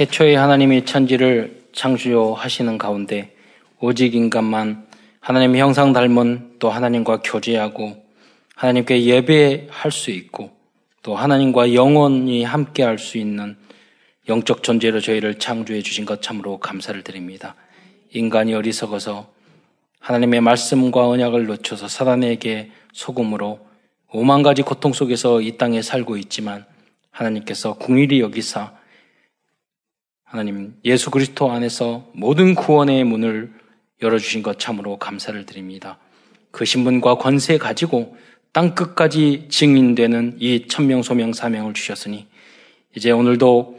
태초에 하나님이 천지를 창조하시는 가운데 오직 인간만 하나님의 형상 닮은 또 하나님과 교제하고 하나님께 예배할 수 있고 또 하나님과 영원히 함께 할 수 있는 영적 존재로 저희를 창조해 주신 것 참으로 감사를 드립니다. 인간이 어리석어서 하나님의 말씀과 언약을 놓쳐서 사단에게 소금으로 오만 가지 고통 속에서 이 땅에 살고 있지만 하나님께서 궁일이 여기사 하나님 예수 그리스도 안에서 모든 구원의 문을 열어주신 것 참으로 감사를 드립니다. 그 신분과 권세 가지고 땅 끝까지 증인되는 이 천명 소명 사명을 주셨으니 이제 오늘도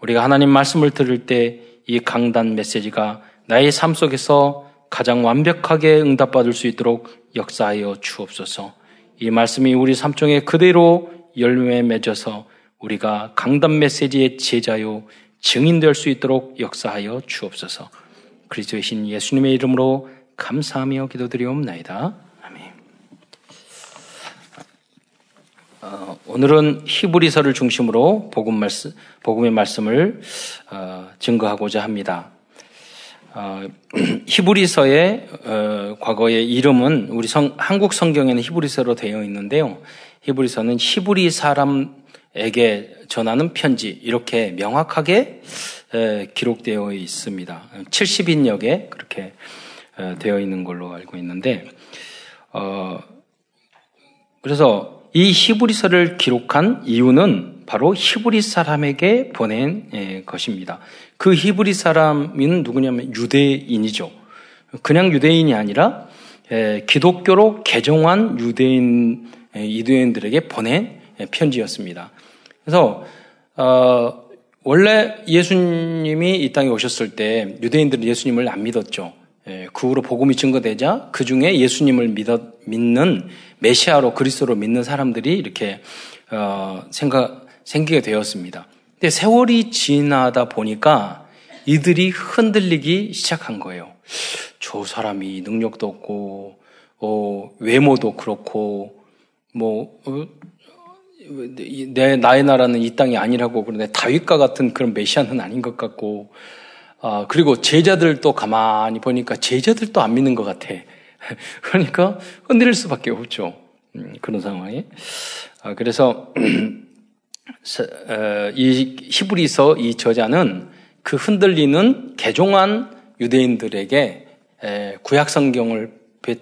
우리가 하나님 말씀을 들을 때 이 강단 메시지가 나의 삶 속에서 가장 완벽하게 응답받을 수 있도록 역사하여 주옵소서. 이 말씀이 우리 삶중에 그대로 열매 맺어서 우리가 강단 메시지의 제자요 증인될 수 있도록 역사하여 주옵소서. 그리스도의 신 예수님의 이름으로 감사하며 기도드리옵나이다. 아멘. 어, 오늘은 히브리서를 중심으로 복음 말씀, 복음의 말씀을 어, 증거하고자 합니다. 어, 히브리서의 어, 과거의 이름은 우리 성, 한국 성경에는 히브리서로 되어 있는데요. 히브리서는 히브리 사람에게 전하는 편지 이렇게 명확하게 에, 기록되어 있습니다. 70인역에 그렇게 에, 되어 있는 걸로 알고 있는데 어, 그래서 이 히브리서를 기록한 이유는 바로 히브리 사람에게 보낸 에, 것입니다. 그 히브리 사람은 누구냐면 유대인이죠. 그냥 유대인이 아니라 에, 기독교로 개종한 유대인 이두인들에게 보낸 편지였습니다. 그래서 어, 원래 예수님이 이 땅에 오셨을 때 유대인들은 예수님을 안 믿었죠. 예, 그 후로 복음이 증거되자 그 중에 예수님을 믿어, 믿는 메시아로 그리스도로 믿는 사람들이 이렇게 어, 생각 생기게 되었습니다. 근데 세월이 지나다 보니까 이들이 흔들리기 시작한 거예요. 저 사람이 능력도 없고 어, 외모도 그렇고 뭐 어, 내 나의 나라는 이 땅이 아니라고 그런데 다윗과 같은 그런 메시아는 아닌 것 같고 아, 그리고 제자들도 가만히 보니까 제자들도 안 믿는 것 같아. 그러니까 흔들릴 수밖에 없죠. 음, 그런 상황에. 아, 그래서 어, 이 히브리서 이 저자는 그 흔들리는 개종한 유대인들에게 구약 성경을 어,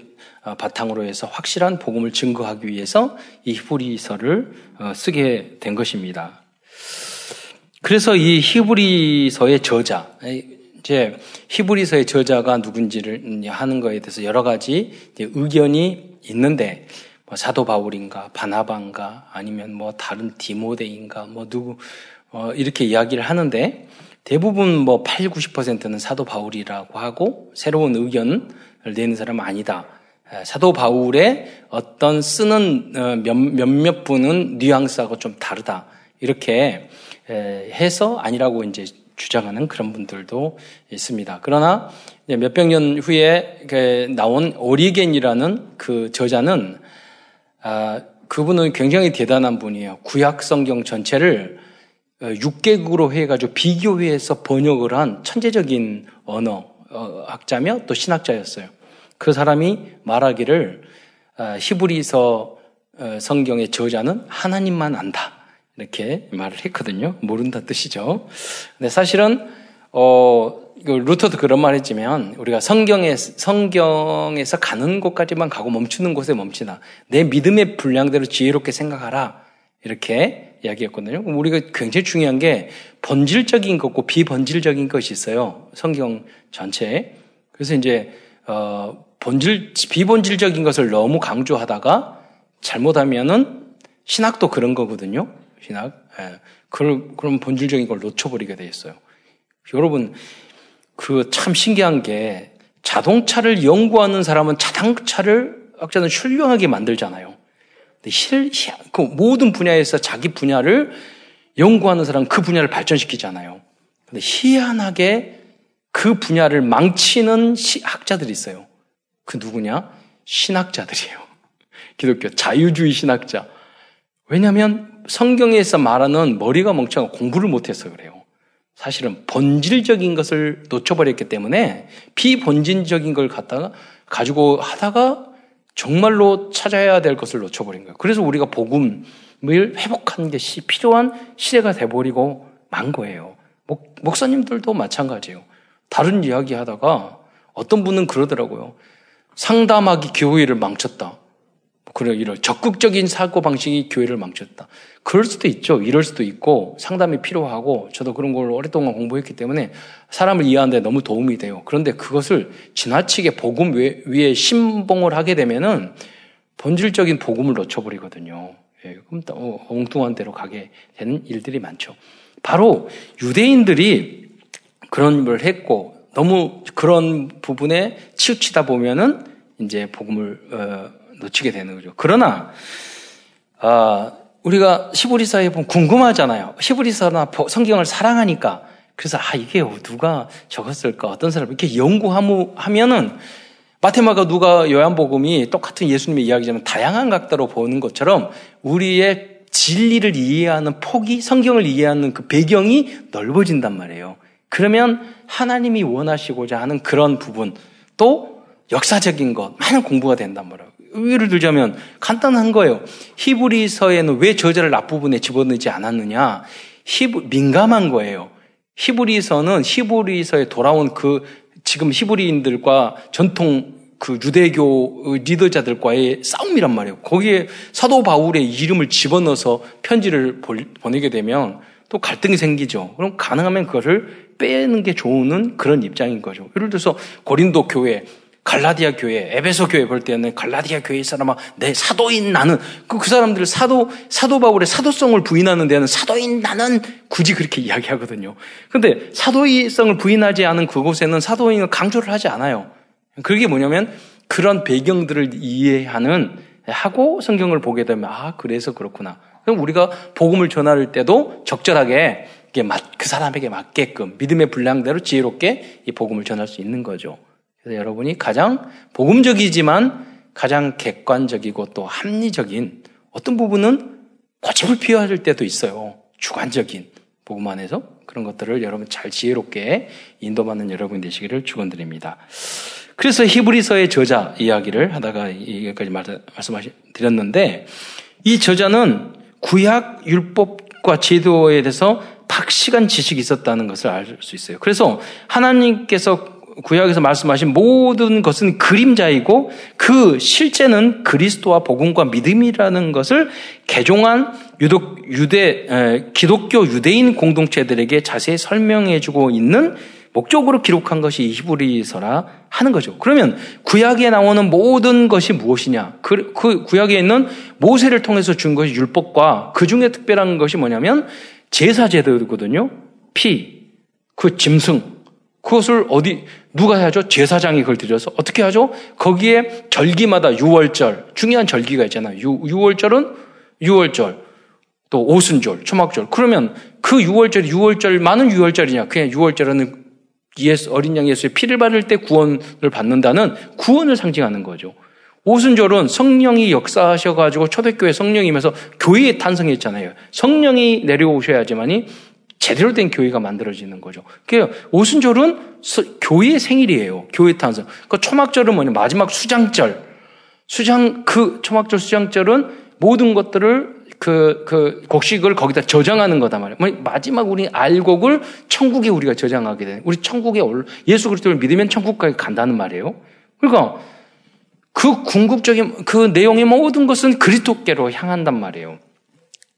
바탕으로 해서 확실한 복음을 증거하기 위해서 이 히브리서를 어, 쓰게 된 것입니다. 그래서 이 히브리서의 저자, 이제 히브리서의 저자가 누군지를 하는 것에 대해서 여러 가지 의견이 있는데 뭐 사도 바울인가 바나바인가 아니면 뭐 다른 디모데인가 뭐 누구 어 이렇게 이야기를 하는데 대부분 뭐 8, 90%는 사도 바울이라고 하고 새로운 의견을 내는 사람은 아니다. 사도 바울의 어떤 쓰는 어, 몇몇 분은 뉘앙스하고 좀 다르다. 이렇게 해서 아니라고 이제 주장하는 그런 분들도 있습니다. 그러나 몇백 년 후에 그 나온 오리겐이라는 그 저자는 아, 그분은 굉장히 대단한 분이에요. 구약 성경 전체를 6개국으로 어, 해가지고 비교해서 번역을 한 천재적인 언어 어, 학자며 또 신학자였어요. 그 사람이 말하기를 아, 히브리서 어, 성경의 저자는 하나님만 안다. 이렇게 말을 했거든요. 모른다 뜻이죠. 근데 사실은 어 루터도 그런 말 했지만 우리가 성경에 성경에서 가는 곳까지만 가고 멈추는 곳에 멈추다. 내 믿음의 분량대로 지혜롭게 생각하라. 이렇게 이야기했거든요. 우리가 굉장히 중요한 게 본질적인 것과 비본질적인 것이 있어요. 성경 전체에. 그래서 이제 어 본질, 비본질적인 것을 너무 강조하다가 잘못하면은 신학도 그런 거거든요. 신학. 예. 그럼, 그럼 본질적인 걸 놓쳐버리게 돼 있어요. 여러분, 그 참 신기한 게 자동차를 연구하는 사람은 자동차를 학자는 훌륭하게 만들잖아요. 근데 실, 그 모든 분야에서 자기 분야를 연구하는 사람은 그 분야를 발전시키잖아요. 근데 희한하게 그 분야를 망치는 학자들이 있어요. 그 누구냐? 신학자들이에요. 기독교 자유주의 신학자. 왜냐하면 성경에서 말하는 머리가 멍청하고 공부를 못해서 그래요. 사실은 본질적인 것을 놓쳐버렸기 때문에 비본질적인 걸 갖다가 가지고 하다가 정말로 찾아야 될 것을 놓쳐버린 거예요. 그래서 우리가 복음을 회복하는 것이 필요한 시대가 돼버리고 만 거예요. 목, 목사님들도 마찬가지예요. 다른 이야기 하다가 어떤 분은 그러더라고요. 상담하기 교회를 망쳤다. 그래, 이런 적극적인 사고 방식이 교회를 망쳤다. 그럴 수도 있죠. 이럴 수도 있고 상담이 필요하고 저도 그런 걸 오랫동안 공부했기 때문에 사람을 이해하는데 너무 도움이 돼요. 그런데 그것을 지나치게 복음 위에 신봉을 하게 되면은 본질적인 복음을 놓쳐버리거든요. 예, 그럼 또 어, 엉뚱한 데로 가게 되는 일들이 많죠. 바로 유대인들이 그런 걸 했고 너무 그런 부분에 치우치다 보면은 이제 복음을 어, 놓치게 되는 거죠. 그러나 아, 우리가 시브리사에 보면 궁금하잖아요. 시브리사나 성경을 사랑하니까 그래서 아 이게 누가 적었을까 어떤 사람 이렇게 연구하면은 마테마가 누가 요한복음이 똑같은 예수님의 이야기지만 다양한 각도로 보는 것처럼 우리의 진리를 이해하는 폭이 성경을 이해하는 그 배경이 넓어진단 말이에요. 그러면 하나님이 원하시고자 하는 그런 부분 또 역사적인 것 많은 공부가 된단 말이에요. 예를 들자면 간단한 거예요. 히브리서에는 왜 저자를 앞부분에 집어넣지 않았느냐? 히브, 민감한 거예요. 히브리서는 히브리서에 돌아온 그 지금 히브리인들과 전통 그 유대교 리더자들과의 싸움이란 말이에요. 거기에 사도 바울의 이름을 집어넣어서 편지를 보내게 되면 또 갈등이 생기죠. 그럼 가능하면 그것을 빼는 게 좋은 그런 입장인 거죠. 예를 들어서 고린도 교회 갈라디아 교회, 에베소 교회 볼 때는 갈라디아 교회 사람아, 내 사도인 나는 그, 그 사람들 사도 사도 바울의 사도성을 부인하는 데는 사도인 나는 굳이 그렇게 이야기하거든요. 근데 사도성을 부인하지 않은 그곳에는 사도인을 강조를 하지 않아요. 그게 뭐냐면 그런 배경들을 이해하는 하고 성경을 보게 되면 아 그래서 그렇구나. 그럼 우리가 복음을 전할 때도 적절하게 그 사람에게 맞게끔 믿음의 분량대로 지혜롭게 이 복음을 전할 수 있는 거죠. 그래서 여러분이 가장 복음적이지만 가장 객관적이고 또 합리적인 어떤 부분은 고집을 피워야 할 때도 있어요. 주관적인 복음 안에서 그런 것들을 여러분 잘 지혜롭게 인도받는 여러분 되시기를 축원드립니다. 그래서 히브리서의 저자 이야기를 하다가 여기까지 말씀드렸는데 이 저자는 구약 율법과 제도에 대해서 박시간 지식이 있었다는 것을 알 수 있어요. 그래서 하나님께서 구약에서 말씀하신 모든 것은 그림자이고 그 실제는 그리스도와 복음과 믿음이라는 것을 개종한 유독 유대 기독교 유대인 공동체들에게 자세히 설명해 주고 있는 목적으로 기록한 것이 히브리서라 하는 거죠. 그러면 구약에 나오는 모든 것이 무엇이냐? 그, 그 구약에 있는 모세를 통해서 준 것이 율법과 그 중에 특별한 것이 뭐냐면 제사 제도거든요. 피, 그 짐승, 그것을 어디 누가 해야죠? 제사장이 그걸 드려서 어떻게 하죠? 거기에 절기마다 유월절 중요한 절기가 있잖아요. 유, 유월절은 유월절 또 오순절, 초막절. 그러면 그 유월절, 유월절만은 유월절이냐? 그냥 유월절은 예수, 어린 양 예수의 피를 바를 때 구원을 받는다는 구원을 상징하는 거죠. 오순절은 성령이 역사하셔가지고 초대교회 성령이면서 교회에 탄생했잖아요. 성령이 내려오셔야지만이 제대로 된 교회가 만들어지는 거죠. 그 오순절은 교회의 생일이에요. 교회 탄생. 그 초막절은 뭐냐? 마지막 수장절. 수장 그 초막절 수장절은 모든 것들을 그, 그, 곡식을 거기다 저장하는 거다 말이에요. 뭐 마지막 우리 알곡을 천국에 우리가 저장하게 되는, 우리 천국에 올, 예수 그리스도를 믿으면 천국까지 간다는 말이에요. 그러니까 그 궁극적인 그 내용의 모든 것은 그리스도께로 향한단 말이에요.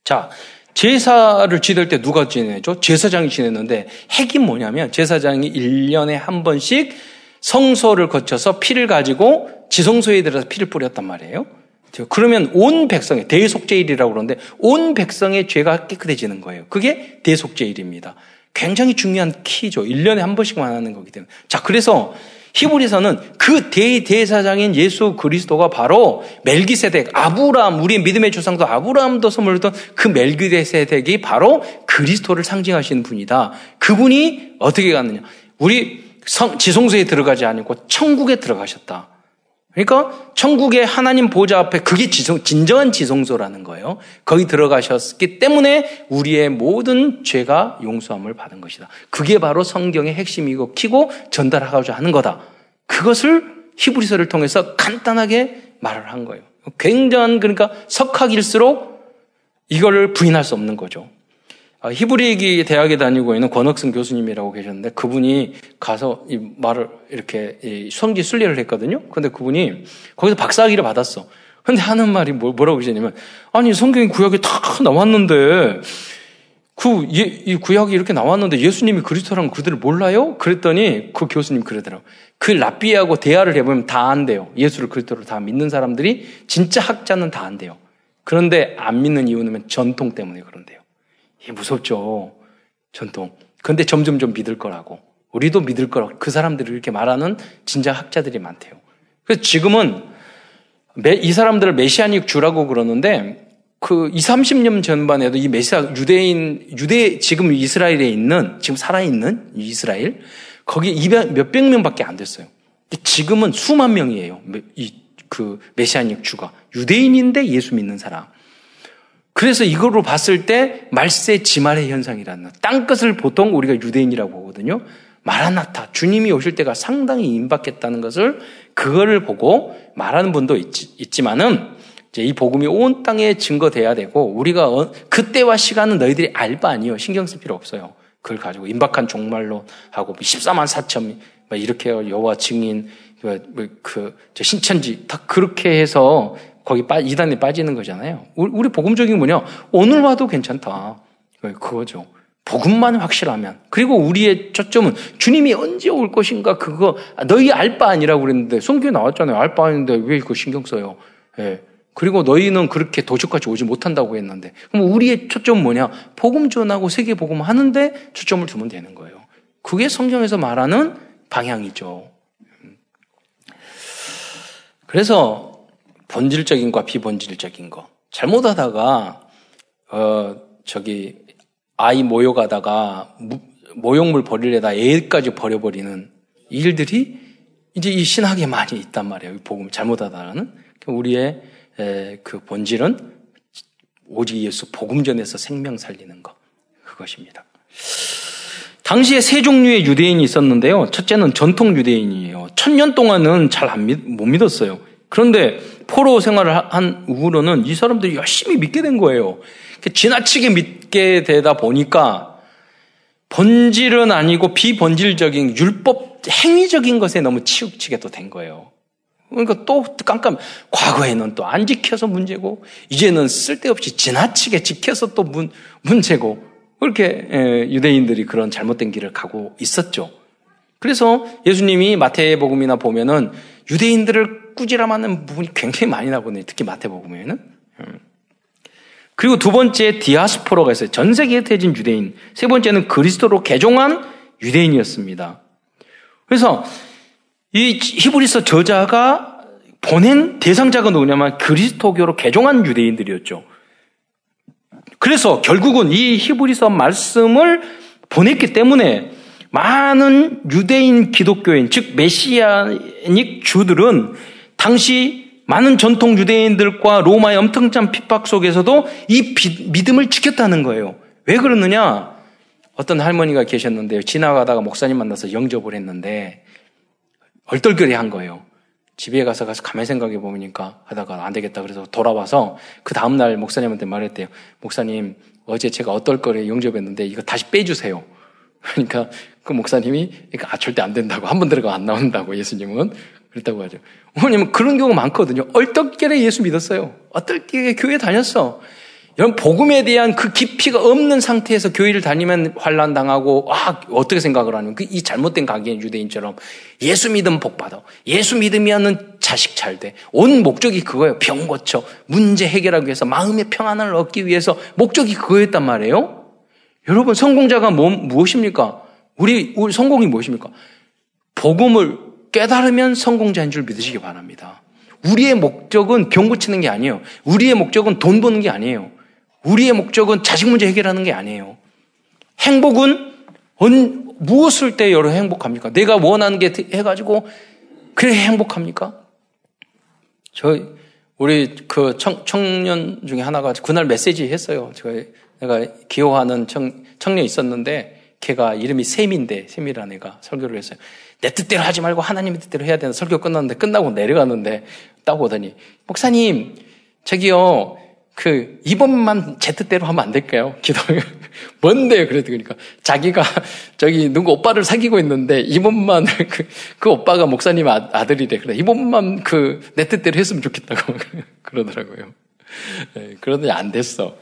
자, 제사를 지낼 때 누가 지내죠? 제사장이 지냈는데 핵이 뭐냐면 제사장이 1년에 한 번씩 성소를 거쳐서 피를 가지고 지성소에 들어서 피를 뿌렸단 말이에요. 그러면 온 백성의 대속제일이라고 그러는데 온 백성의 죄가 깨끗해지는 거예요. 그게 대속제일입니다. 굉장히 중요한 키죠. 1년에 한 번씩만 하는 거기 때문에. 자, 그래서 히브리서는 그 대대사장인 예수 그리스도가 바로 멜기세덱, 아브라함, 우리의 믿음의 조상도 아브라함도 선물했던 그 멜기세덱이 바로 그리스도를 상징하시는 분이다. 그분이 어떻게 갔느냐? 우리 성, 지성소에 들어가지 않고 천국에 들어가셨다. 그러니까 천국의 하나님 보좌 앞에 그게 지성, 진정한 지성소라는 거예요. 거기 들어가셨기 때문에 우리의 모든 죄가 용서함을 받은 것이다. 그게 바로 성경의 핵심이고 키고 전달하고자 하는 거다. 그것을 히브리서를 통해서 간단하게 말을 한 거예요. 굉장한 그러니까 석학일수록 이거를 부인할 수 없는 거죠. 아, 히브리기 대학에 다니고 있는 권학승 교수님이라고 계셨는데 그분이 가서 이 말을 이렇게 성지 순례를 했거든요. 근데 그분이 거기서 박사학위를 받았어. 근데 하는 말이 뭐, 뭐라고 그러냐면 아니 성경에 구약이 다 나왔는데 그, 예, 이 구약이 이렇게 나왔는데 예수님이 그리스도라는 그들을 몰라요? 그랬더니 그 교수님 그러더라고. 그 랍비하고 대화를 해보면 다 안돼요. 예수를 그리스도로 다 믿는 사람들이 진짜 학자는 다 안돼요. 그런데 안 믿는 이유는 전통 때문에 그런데요. 이게 무섭죠. 전통. 그런데 점점 좀 믿을 거라고. 우리도 믿을 거라고. 그 사람들이 이렇게 말하는 진짜 학자들이 많대요. 그래서 지금은 이 사람들을 메시아닉 주라고 그러는데 그 2, 30년 전반에도 이 메시아 유대인 유대 지금 이스라엘에 있는 지금 살아 있는 이스라엘 거기 200, 몇백 명밖에 안 됐어요. 지금은 수만 명이에요. 이 그 메시아닉 주가 유대인인데 예수 믿는 사람. 그래서 이거로 봤을 때 말세 지말의 현상이라는 땅끝을 보통 우리가 유대인이라고 보거든요. 마라나타 주님이 오실 때가 상당히 임박했다는 것을 그거를 보고 말하는 분도 있, 지 만은 이제 이 복음이 온 땅에 증거돼야 되고 우리가 어, 그때와 시간은 너희들이 알 바 아니요 신경 쓸 필요 없어요. 그걸 가지고 임박한 종말로 하고 14만 4천 이렇게 여호와 증인 그, 뭐그 신천지 다 그렇게 해서 거기 빠, 이단에 빠지는 거잖아요. 우리 복음적인 뭐냐? 오늘 와도 괜찮다. 그거죠. 복음만 확실하면. 그리고 우리의 초점은 주님이 언제 올 것인가 그거 너희 알 바 아니라고 그랬는데 성경에 나왔잖아요. 알 바 아닌데 왜 그거 신경 써요? 예. 그리고 너희는 그렇게 도적까지 오지 못한다고 했는데 그럼 우리의 초점은 뭐냐? 복음 전하고 세계 복음 하는데 초점을 두면 되는 거예요. 그게 성경에서 말하는 방향이죠. 음. 그래서 본질적인 과 비본질적인 거. 잘못하다가 어 저기 아이 모욕하다가 모욕물 버리려다 애까지 버려버리는 일들이 이제 이 신학에 많이 있단 말이에요. 복음 잘못하다가는 우리의 그 본질은 오직 예수 복음 전에서 생명 살리는 것 그것입니다. 당시에 세 종류의 유대인이 있었는데요. 첫째는 전통 유대인이에요. 천년 동안은 잘 못 믿었어요. 그런데 포로 생활을 한 후로는 이 사람들이 열심히 믿게 된 거예요. 지나치게 믿게 되다 보니까 본질은 아니고 비본질적인 율법 행위적인 것에 너무 치우치게 또 된 거예요. 그러니까 또 깜깜 과거에는 또 안 지켜서 문제고 이제는 쓸데없이 지나치게 지켜서 또 문, 문제고 그렇게 유대인들이 그런 잘못된 길을 가고 있었죠. 그래서 예수님이 마태복음이나 보면은 유대인들을 꾸지람하는 부분이 굉장히 많이 나거든요. 특히 마태복음에는. 음. 그리고 두 번째 디아스포로가 있어요. 전 세계에 흩어진 유대인. 세 번째는 그리스도로 개종한 유대인이었습니다. 그래서 이 히브리서 저자가 보낸 대상자가 누구냐면 그리스도교로 개종한 유대인들이었죠. 그래서 결국은 이 히브리서 말씀을 보냈기 때문에 많은 유대인 기독교인, 즉 메시아닉 주들은 당시 많은 전통 유대인들과 로마의 엄청난 핍박 속에서도 이 비, 믿음을 지켰다는 거예요. 왜 그러느냐? 어떤 할머니가 계셨는데요. 지나가다가 목사님 만나서 영접을 했는데 얼떨결에 한 거예요. 집에 가서 가서 가만히 생각해 보니까 하다가 안 되겠다 그래서 돌아와서 그 다음날 목사님한테 말했대요. 목사님 어제 제가 어떨거리에 영접했는데 이거 다시 빼주세요. 그러니까 그 목사님이 아, 절대 안 된다고 한 번 들어가 안 나온다고 예수님은 그랬다고 하죠. 어머님은 그런 경우 많거든요. 얼떨결에 예수 믿었어요. 어떨결에 교회 다녔어. 이런 복음에 대한 그 깊이가 없는 상태에서 교회를 다니면 환란 당하고 아 어떻게 생각을 하는 그 이 잘못된 가게 유대인처럼 예수 믿음 복 받아 예수 믿으면은 자식 잘 돼. 온 목적이 그거예요. 병 고쳐 문제 해결하기 위해서 마음의 평안을 얻기 위해서 목적이 그거였단 말이에요. 여러분 성공자가 뭐, 무엇입니까? 우리, 우리 성공이 무엇입니까? 복음을 깨달으면 성공자인 줄 믿으시기 바랍니다. 우리의 목적은 병 고치는 게 아니에요. 우리의 목적은 돈 버는 게 아니에요. 우리의 목적은 자식 문제 해결하는 게 아니에요. 행복은 언, 무엇을 때 여러 행복합니까? 내가 원하는 게 해가지고 그래 행복합니까? 저 우리 그 청, 청년 중에 하나가 그날 메시지 했어요. 제가 기호하는 청, 청년 있었는데 걔가 이름이 샘인데 샘이라는 애가 설교를 했어요. 내 뜻대로 하지 말고 하나님의 뜻대로 해야 되는 설교 끝났는데 끝나고 내려가는데 딱 오더니 목사님 저기요 그 이번만 제 뜻대로 하면 안 될까요? 기도 뭔데 그래도 그러니까 자기가 저기 누구 오빠를 사귀고 있는데 이번만 그, 그 오빠가 목사님 아, 들이래 그래 이번만 그 내 뜻대로 했으면 좋겠다고 그러더라고요. 네, 그러더니 안 됐어.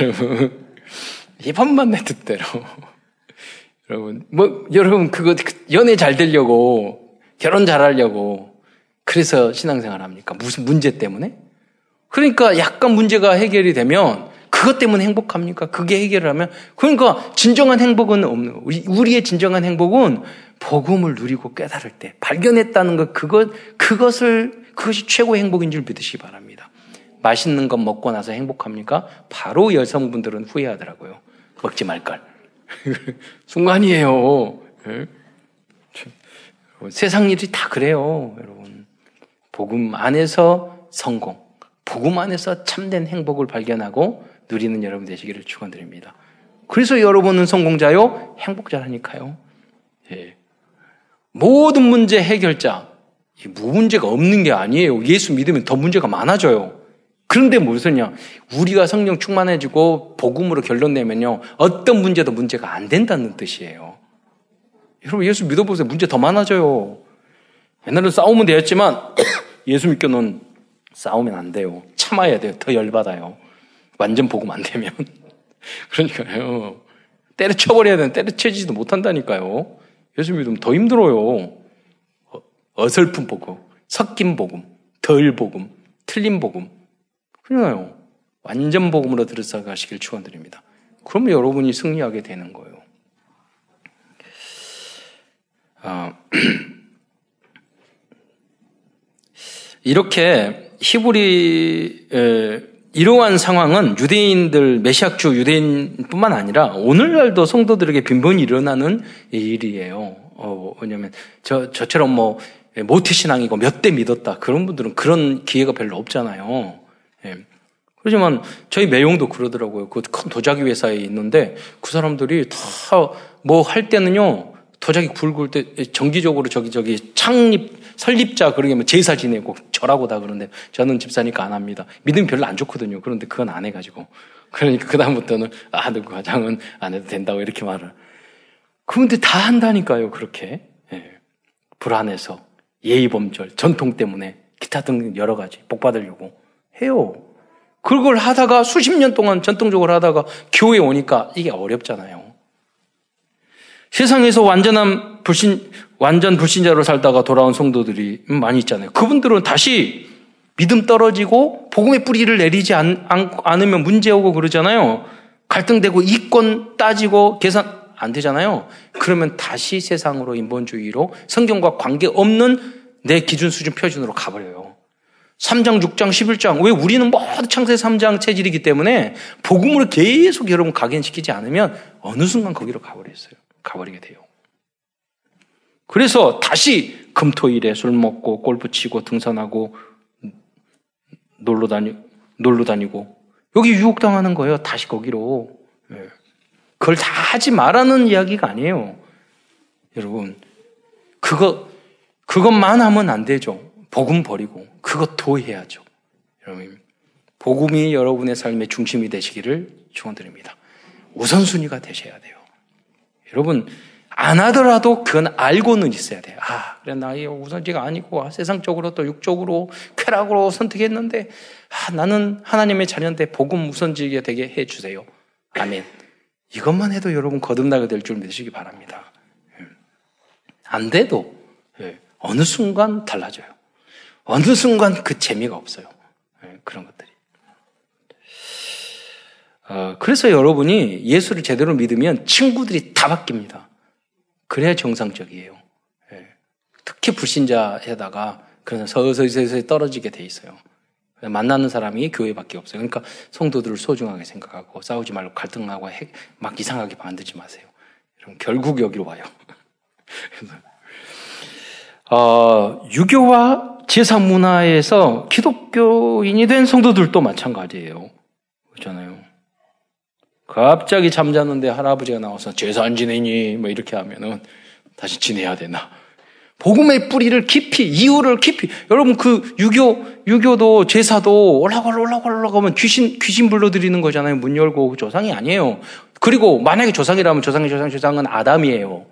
여러분 이번만 내 뜻대로. 여러분 뭐 여러분 그거 연애 잘 되려고 결혼 잘 하려고 그래서 신앙생활 합니까? 무슨 문제 때문에? 그러니까 약간 문제가 해결이 되면 그것 때문에 행복합니까? 그게 해결을 하면 그러니까 진정한 행복은 없는 거. 우리의 진정한 행복은 복음을 누리고 깨달을 때 발견했다는 것 그것 그것을 그것이 최고의 행복인 줄 믿으시기 바랍니다. 맛있는 것 먹고 나서 행복합니까? 바로 여성분들은 후회하더라고요. 먹지 말 걸. 순간이에요. 네? 세상 일이 다 그래요, 여러분. 복음 안에서 성공. 복음 안에서 참된 행복을 발견하고 누리는 여러분 되시기를 축원드립니다. 그래서 여러분은 성공자요, 행복자라니까요. 예. 모든 문제 해결자, 문제가 없는 게 아니에요. 예수 믿으면 더 문제가 많아져요. 그런데 무슨요? 우리가 성령 충만해지고 복음으로 결론 내면요, 어떤 문제도 문제가 안 된다는 뜻이에요. 여러분 예수 믿어보세요. 문제 더 많아져요. 옛날에 싸우면 되었지만 예수 믿겨는 싸우면 안 돼요. 참아야 돼요. 더 열받아요. 완전 복음 안 되면. 그러니까요. 때려쳐버려야 되는 때려쳐지지도 못한다니까요. 예수 믿으면 더 힘들어요. 어, 어설픈 복음, 섞인 복음, 덜 복음, 틀린 복음. 그러나요. 완전 복음으로 들어가시길 축원드립니다. 그러면 여러분이 승리하게 되는 거예요. 아, 이렇게 히브리 이러한 상황은 유대인들 메시아주 유대인뿐만 아니라 오늘날도 성도들에게 빈번히 일어나는 일이에요. 어, 왜냐하면 저 저처럼 뭐 모태 신앙이고 몇 대 믿었다 그런 분들은 그런 기회가 별로 없잖아요. 예. 그렇지만 저희 매용도 그러더라고요. 그 큰 도자기 회사에 있는데 그 사람들이 다 뭐 할 때는요 도자기 굵을 때 정기적으로 저기 저기 창립 설립자 그러게 뭐 제사 지내고 절하고 다 그러는데 저는 집사니까 안 합니다. 믿음이 별로 안 좋거든요. 그런데 그건 안 해가지고 그러니까 그 다음부터는 아 누구 과장은 안 해도 된다고 이렇게 말을. 그런데 다 한다니까요. 그렇게 예. 불안해서 예의범절 전통 때문에 기타 등 여러 가지 복 받으려고 해요. 그걸 하다가 수십 년 동안 전통적으로 하다가 교회 오니까 이게 어렵잖아요. 세상에서 완전한 불신, 완전 불신자로 살다가 돌아온 성도들이 많이 있잖아요. 그분들은 다시 믿음 떨어지고 복음의 뿌리를 내리지 않, 으면 문제 오고 그러잖아요. 갈등되고 이권 따지고 계산 안 되잖아요. 그러면 다시 세상으로 인본주의로 성경과 관계없는 내 기준 수준 표준으로 가버려요. 3장, 6장, 11장. 왜 우리는 모두 창세 3장 체질이기 때문에 복음으로 계속 여러분 각인시키지 않으면 어느 순간 거기로 가버렸어요. 가버리게 돼요. 그래서 다시 금토일에 술 먹고 골프 치고 등산하고 놀러 다니 놀러 다니고 여기 유혹 당하는 거예요. 다시 거기로. 예. 그걸 다 하지 말라는 이야기가 아니에요. 여러분 그거 그것만 하면 안 되죠. 복음 버리고 그것 도 해야죠. 여러분 복음이 여러분의 삶의 중심이 되시기를 축원드립니다. 우선순위가 되셔야 돼요. 여러분 안 하더라도 그건 알고는 있어야 돼요. 아, 그래, 나의 우선지가 아니고, 아, 세상적으로 또 육적으로, 쾌락으로 선택했는데, 아, 나는 하나님의 자녀인데 복음 우선지게 되게 해 주세요. 아멘. 이것만 해도 여러분 거듭나게 될 줄 믿으시기 바랍니다. 예. 안 돼도, 예, 어느 순간 달라져요. 어느 순간 그 재미가 없어요. 예, 그런 것들이. 어, 그래서 여러분이 예수를 제대로 믿으면 친구들이 다 바뀝니다. 그래야 정상적이에요. 예. 특히 불신자에다가 그런 서서히 떨어지게 돼 있어요. 만나는 사람이 교회밖에 없어요. 그러니까 성도들을 소중하게 생각하고 싸우지 말고 갈등하고 막 이상하게 만들지 마세요. 그럼 결국 여기로 와요. 어, 유교와 제사 문화에서 기독교인이 된 성도들도 마찬가지예요. 그렇잖아요. 갑자기 잠자는데 할아버지가 나와서 제사 안 지내니? 뭐 이렇게 하면은 다시 지내야 되나? 복음의 뿌리를 깊이, 이유를 깊이. 여러분 그 유교, 유교도 제사도 올라가, 올라가, 올라가면 귀신, 귀신 불러드리는 거잖아요. 문 열고 조상이 아니에요. 그리고 만약에 조상이라면 조상의 조상, 조상은 아담이에요.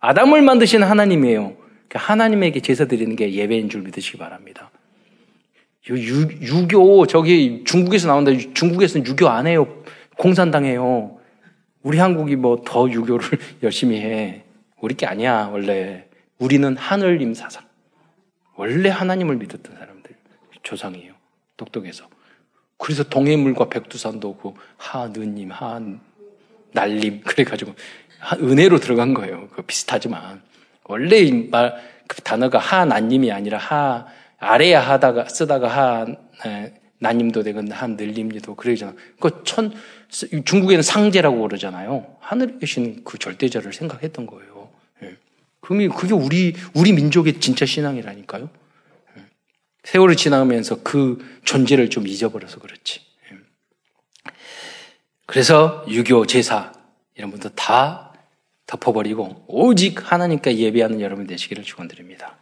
아담을 만드신 하나님이에요. 그러니까 하나님에게 제사 드리는 게 예배인 줄 믿으시기 바랍니다. 유, 유교, 저기 중국에서 나온다. 중국에서는 유교 안 해요. 공산당해요. 우리 한국이 뭐 더 유교를 열심히 해. 우리 게 아니야, 원래. 우리는 하늘님 사상. 원래 하나님을 믿었던 사람들. 조상이에요. 똑똑해서. 그래서 동해물과 백두산도 그 하느님, 하 날림. 그래가지고 은혜로 들어간 거예요. 그 비슷하지만. 원래 말, 그 단어가 하나님이 아니라 하, 아래야 하다가, 쓰다가 하, 에, 나님도 되건 한 늘림도 그러잖아. 그 천, 중국에는 상제라고 그러잖아요. 하늘에 계신 그 절대자를 생각했던 거예요. 예. 그게, 그게 우리, 우리 민족의 진짜 신앙이라니까요. 예. 세월이 지나면서 그 존재를 좀 잊어버려서 그렇지. 예. 그래서 유교, 제사, 이런 분들 다 덮어버리고 오직 하나님께 예배하는 여러분 되시기를 축원드립니다.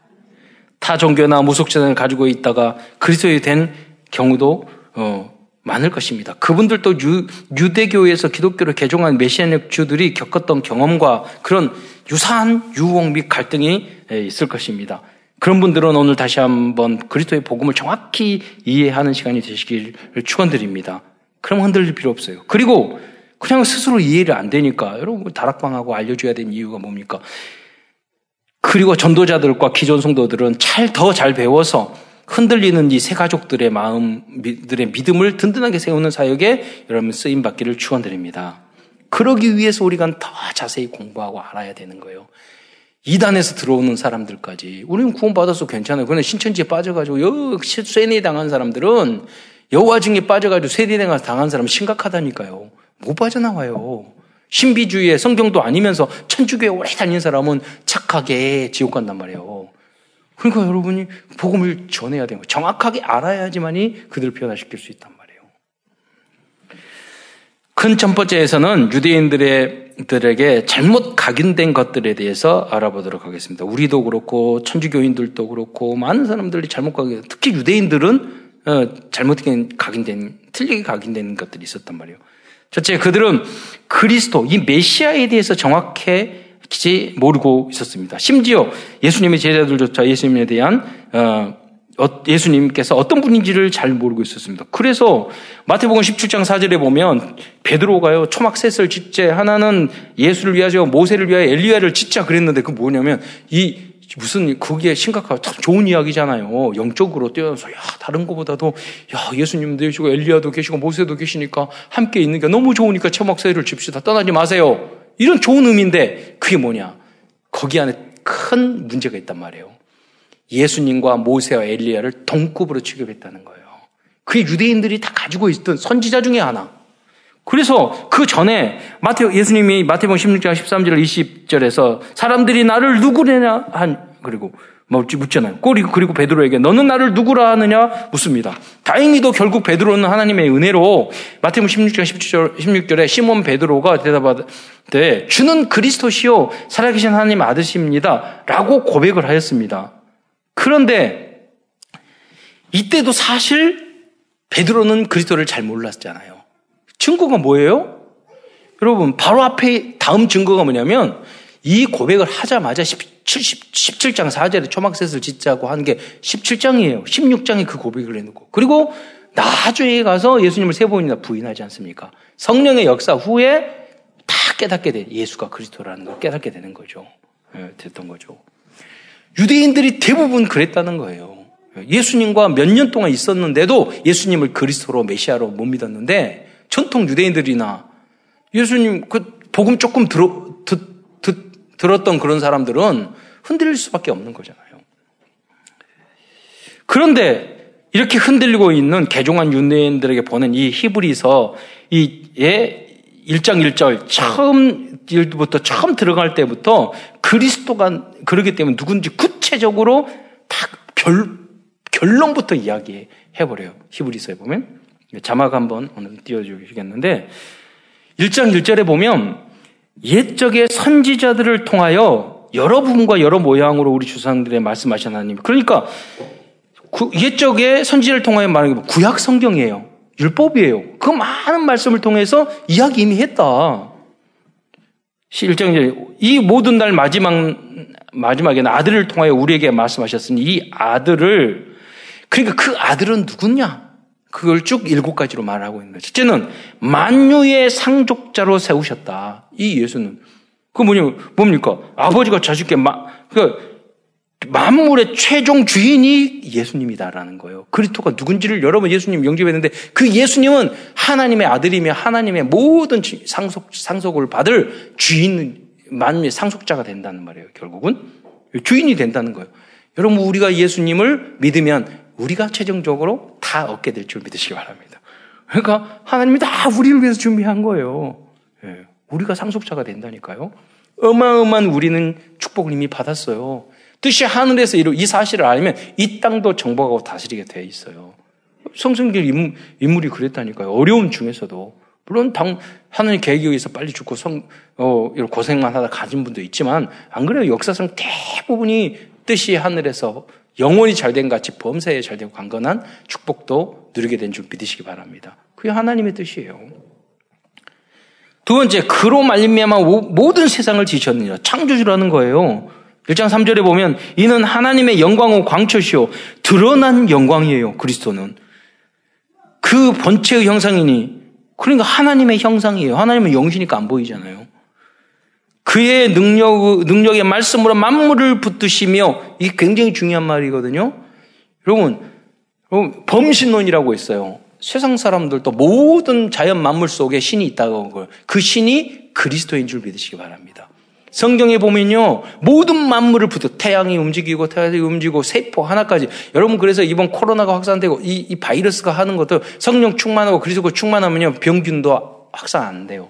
타 종교나 무속재단을 가지고 있다가 그리스도에 된 경우도 어, 많을 것입니다. 그분들도 유, 유대교에서 기독교를 개종한 메시아닉 주들이 겪었던 경험과 그런 유사한 유혹 및 갈등이 있을 것입니다. 그런 분들은 오늘 다시 한번 그리스도의 복음을 정확히 이해하는 시간이 되시기를 축원드립니다. 그럼 흔들릴 필요 없어요. 그리고 그냥 스스로 이해를 안 되니까 여러분 다락방하고 알려줘야 되는 이유가 뭡니까? 그리고 전도자들과 기존 성도들은 잘 더 잘 배워서 흔들리는 이 세 가족들의 마음들의 믿음을 든든하게 세우는 사역에 여러분 쓰임 받기를 축원드립니다. 그러기 위해서 우리가 더 자세히 공부하고 알아야 되는 거예요. 이단에서 들어오는 사람들까지 우리는 구원받아서 괜찮아요. 그런데 신천지에 빠져가지고 여 쇠뇌 당한 사람들은 여호와 중에 빠져가지고 쇠뇌 당한 사람은 심각하다니까요. 못 빠져나와요. 신비주의의 성경도 아니면서 천주교에 오래 다닌 사람은 착하게 지옥 간단 말이에요. 그러니까 여러분이 복음을 전해야 거예요. 정확하게 알아야지만이 그들을 변화시킬 수 있단 말이에요. 큰 첫 번째에서는 유대인들에게 잘못 각인된 것들에 대해서 알아보도록 하겠습니다. 우리도 그렇고 천주교인들도 그렇고 많은 사람들이 잘못 각인, 특히 유대인들은 어, 잘못된 각인된 틀리게 각인된 것들이 있었단 말이에요. 첫째, 그들은 그리스도, 이 메시아에 대해서 정확해 지 모르고 있었습니다. 심지어 예수님의 제자들조차 예수님에 대한 어, 어, 예수님께서 어떤 분인지를 잘 모르고 있었습니다. 그래서 마태복음 17장 4절에 보면 베드로가요 초막 셋을 짓자 하나는 예수를 위하여 모세를 위하여 엘리야를 짓자 그랬는데 그 뭐냐면 이 무슨 그게 심각하고 참 좋은 이야기잖아요. 영적으로 뛰어서 야 다른 것보다도 야 예수님도 계시고 엘리야도 계시고 모세도 계시니까 함께 있는 게 너무 좋으니까 셋을 집시다 떠나지 마세요. 이런 좋은 의미인데 그게 뭐냐? 거기 안에 큰 문제가 있단 말이에요. 예수님과 모세와 엘리야를 동급으로 취급했다는 거예요. 그게 유대인들이 다 가지고 있던 선지자 중에 하나. 그래서 그 전에 마태 예수님이 마태복음 16장 13절 20절에서 사람들이 나를 누구냐 한 그리고 뭐 묻잖아요. 그리고 베드로에게 너는 나를 누구라 하느냐 묻습니다. 다행히도 결국 베드로는 하나님의 은혜로 마태복음 16장 17절 16절에 시몬 베드로가 대답하되 주는 그리스도시요 살아계신 하나님 아드십니다라고 고백을 하였습니다. 그런데 이때도 사실 베드로는 그리스도를 잘 몰랐잖아요. 증거가 뭐예요? 여러분 바로 앞에 다음 증거가 뭐냐면 이 고백을 하자마자 70, 17장 4절에 초막셋을 짓자고 한 게 17장이에요. 16장에 그 고백을 해놓고. 그리고 나중에 가서 예수님을 세 번이나 부인하지 않습니까? 성령의 역사 후에 다 깨닫게 돼. 예수가 그리스도라는 걸 깨닫게 되는 거죠. 네, 됐던 거죠. 유대인들이 대부분 그랬다는 거예요. 예수님과 몇 년 동안 있었는데도 예수님을 그리스도로 메시아로 못 믿었는데 전통 유대인들이나 예수님 그 복음 조금 들어, 듣, 듣, 들었던 그런 사람들은 흔들릴 수밖에 없는 거잖아요. 그런데 이렇게 흔들리고 있는 개종한 유대인들에게 보낸 이 히브리서 이의 1장 1절 처음 일부터 처음 들어갈 때부터 그리스도가 그러기 때문에 누군지 구체적으로 다 별, 결론부터 이야기해 버려요. 히브리서에 보면 자막 한번 오늘 띄워주시겠는데 1장 1절에 보면 옛적의 선지자들을 통하여 여러 부분과 여러 모양으로 우리 주상들의 말씀하신 하나님. 그러니까 옛적의 선지자를 통하여 말하는 게 구약 성경이에요. 율법이에요. 그 많은 말씀을 통해서 이야기 이미 했다. 1장 이 모든 날 마지막 마지막에는 아들을 통하여 우리에게 말씀하셨으니 이 아들을 그러니까 그 아들은 누구냐? 그걸 쭉 일곱 가지로 말하고 있는 거죠. 첫째는 만유의 상족자로 세우셨다. 이 예수는 그 뭐냐 뭡니까? 아버지가 자식께 마, 그 만물의 최종 주인이 예수님이다라는 거예요. 그리스도가 누군지를 여러분 예수님 영접했는데 그 예수님은 하나님의 아들이며 하나님의 모든 상속 상속을 받을 주인 만유의 상속자가 된다는 말이에요. 결국은 주인이 된다는 거예요. 여러분 우리가 예수님을 믿으면 우리가 최종적으로 다 얻게 될 줄 믿으시기 바랍니다. 그러니까 하나님이 다 우리를 위해서 준비한 거예요. 예, 우리가 상속자가 된다니까요. 어마어마한 우리는 축복을 이미 받았어요. 뜻이 하늘에서 이루 이 사실을 알면 이 땅도 정복하고 다스리게 돼 있어요. 성승길 인물이 그랬다니까요. 어려움 중에서도 물론 당 하나님 계획에 의해서 빨리 죽고 성, 어, 고생만 하다 가진 분도 있지만 안 그래요. 역사상 대부분이 뜻이 하늘에서 영원히 잘된 같이 범사에 잘되고 강건한 축복도 누리게 된 줄 믿으시기 바랍니다. 그게 하나님의 뜻이에요. 두 번째, 그로 말미암아 모든 세상을 지셨느니라. 창조주라는 거예요. 1장 3절에 보면 이는 하나님의 영광의 광초시요 드러난 영광이에요. 그리스도는 그 본체의 형상이니 그러니까 하나님의 형상이에요. 하나님은 영시니까 안 보이잖아요. 그의 능력, 능력의 말씀으로 만물을 붙드시며, 이게 굉장히 중요한 말이거든요. 여러분, 범신론이라고 있어요. 세상 사람들도 모든 자연 만물 속에 신이 있다고 한 걸. 그 신이 그리스도인 줄 믿으시기 바랍니다. 성경에 보면요, 모든 만물을 붙여, 태양이 움직이고, 태양이 움직이고, 세포 하나까지. 여러분, 그래서 이번 코로나가 확산되고, 이, 이 바이러스가 하는 것도 성령 충만하고, 그리스도 충만하면요, 병균도 확산 안 돼요.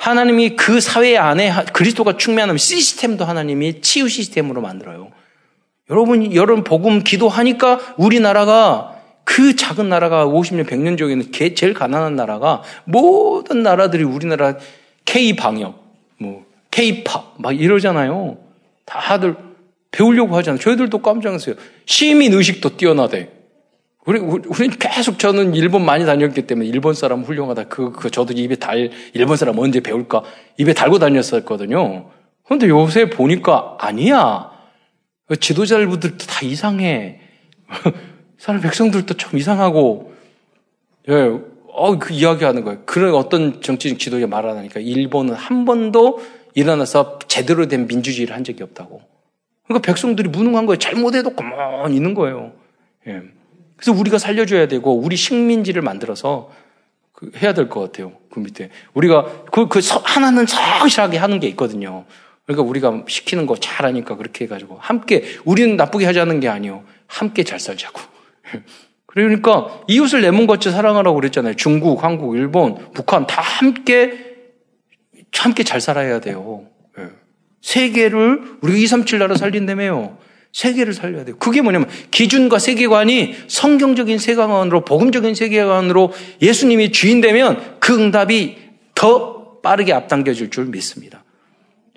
하나님이 그 사회 안에 그리스도가 충만하면 시스템도 하나님이 치유 시스템으로 만들어요. 여러분, 여러분 복음 기도하니까 우리나라가 그 작은 나라가 50년, 100년 중에는 제일 가난한 나라가 모든 나라들이 우리나라 K 방역, 뭐 K 팝막 이러잖아요. 다들 배우려고 하잖아요. 저희들도 깜짝 놀랐어요. 시민 의식도 뛰어나대. 우리, 우리는 계속 저는 일본 많이 다녔기 때문에 일본 사람 훌륭하다. 그, 그, 저도 입에 달, 일본 사람 언제 배울까? 입에 달고 다녔었거든요. 그런데 요새 보니까 아니야. 그 지도자들도 다 이상해. 사람 백성들도 좀 이상하고, 예, 어, 그 이야기 하는 거예요. 그런 어떤 정치적 지도자 말하니까 일본은 한 번도 일어나서 제대로 된 민주주의를 한 적이 없다고. 그러니까 백성들이 무능한 거예요. 잘못해도 가만히 있는 거예요. 예. 그래서 우리가 살려줘야 되고 우리 식민지를 만들어서 그 해야 될 것 같아요. 그 밑에 우리가 그, 그 하나는 성실하게 하는 게 있거든요. 그러니까 우리가 시키는 거 잘하니까 그렇게 해가지고 함께 우리는 나쁘게 하자는 게 아니요. 함께 잘 살자고. 그러니까 이웃을 내 몸같이 사랑하라고 그랬잖아요. 중국, 한국, 일본, 북한 다 함께 함께 잘 살아야 돼요. 예. 세계를 우리가 237 나라 살린다며요. 세계를 살려야 돼요. 그게 뭐냐면 기준과 세계관이 성경적인 세계관으로 복음적인 세계관으로 예수님이 주인 되면 그 응답이 더 빠르게 앞당겨질 줄 믿습니다.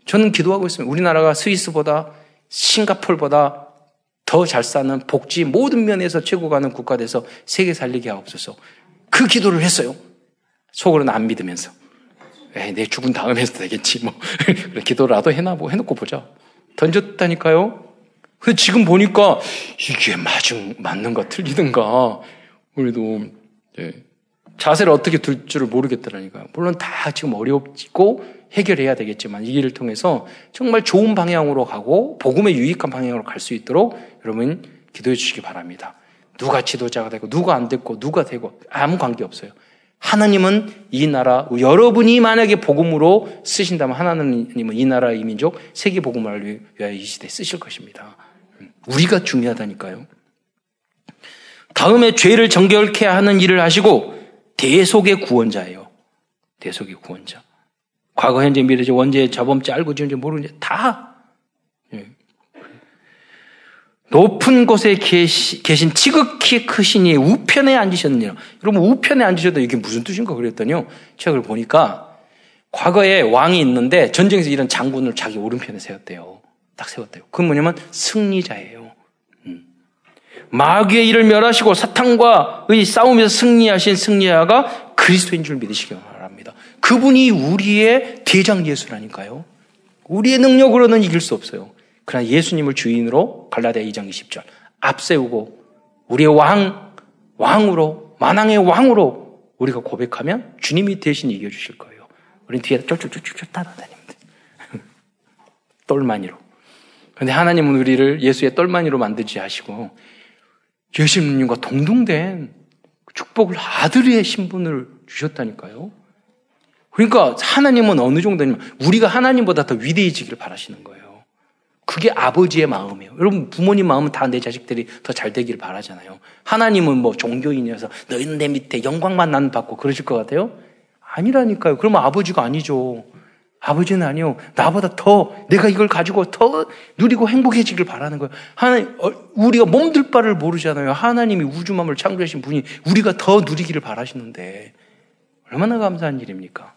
저는 기도하고 있습니다. 우리나라가 스위스보다 싱가폴보다 더 잘 사는 복지 모든 면에서 최고 가는 국가 돼서 세계 살리게 하옵소서. 그 기도를 했어요. 속으로는 안 믿으면서. 에이, 내 죽은 다음에 해도 되겠지, 뭐. 기도라도 해놔, 뭐, 해놓고 보자. 던졌다니까요? 그 지금 보니까 이게 맞은, 맞는가 틀리든가 우리도 예, 자세를 어떻게 둘 줄을 모르겠더라니까. 물론 다 지금 어렵고 해결해야 되겠지만 이 길을 통해서 정말 좋은 방향으로 가고 복음의 유익한 방향으로 갈 수 있도록 여러분 기도해 주시기 바랍니다. 누가 지도자가 되고 누가 안 됐고 누가 되고 아무 관계 없어요. 하나님은 이 나라 여러분이 만약에 복음으로 쓰신다면 하나님은 이 나라 이 민족 세계 복음을 위하여 이 시대에 쓰실 것입니다. 우리가 중요하다니까요. 다음에 죄를 정결케 하는 일을 하시고 대속의 구원자예요. 대속의 구원자. 과거, 현재, 미래, 원죄, 자범죄, 알고 지은지 모르는지 다. 예. 높은 곳에 계시, 계신 지극히 크시니 우편에 앉으셨느냐. 여러분 우편에 앉으셔도 이게 무슨 뜻인가 그랬더니요. 책을 보니까 과거에 왕이 있는데 전쟁에서 이런 장군을 자기 오른편에 세웠대요. 딱 세웠대요. 그건 뭐냐면 승리자예요. 음. 마귀의 일을 멸하시고 사탄과의 싸움에서 승리하신 승리자가 그리스도인 줄 믿으시기 바랍니다. 그분이 우리의 대장 예수라니까요. 우리의 능력으로는 이길 수 없어요. 그러나 예수님을 주인으로 갈라디아 2장 20절 앞세우고 우리의 왕 왕으로 만왕의 왕으로 우리가 고백하면 주님이 대신 이겨 주실 거예요. 우리 뒤에 쫄쫄쫄쫄 따라다닙니다. 똘마니로. 그런데 하나님은 우리를 예수의 똘마니로 만들지 하시고 예수님과 동등된 축복을 아들의 신분을 주셨다니까요. 그러니까 하나님은 어느 정도냐면 우리가 하나님보다 더 위대해지기를 바라시는 거예요. 그게 아버지의 마음이에요. 여러분 부모님 마음은 다 내 자식들이 더 잘 되기를 바라잖아요. 하나님은 뭐 종교인이어서 너희는 내 밑에 영광만 난 받고 그러실 것 같아요? 아니라니까요. 그러면 아버지가 아니죠. 아버지는 아니요. 나보다 더 내가 이걸 가지고 더 누리고 행복해지길 바라는 거예요. 하나님, 어, 우리가 몸들 바를 모르잖아요. 하나님이 우주만을 창조하신 분이 우리가 더 누리기를 바라시는데 얼마나 감사한 일입니까?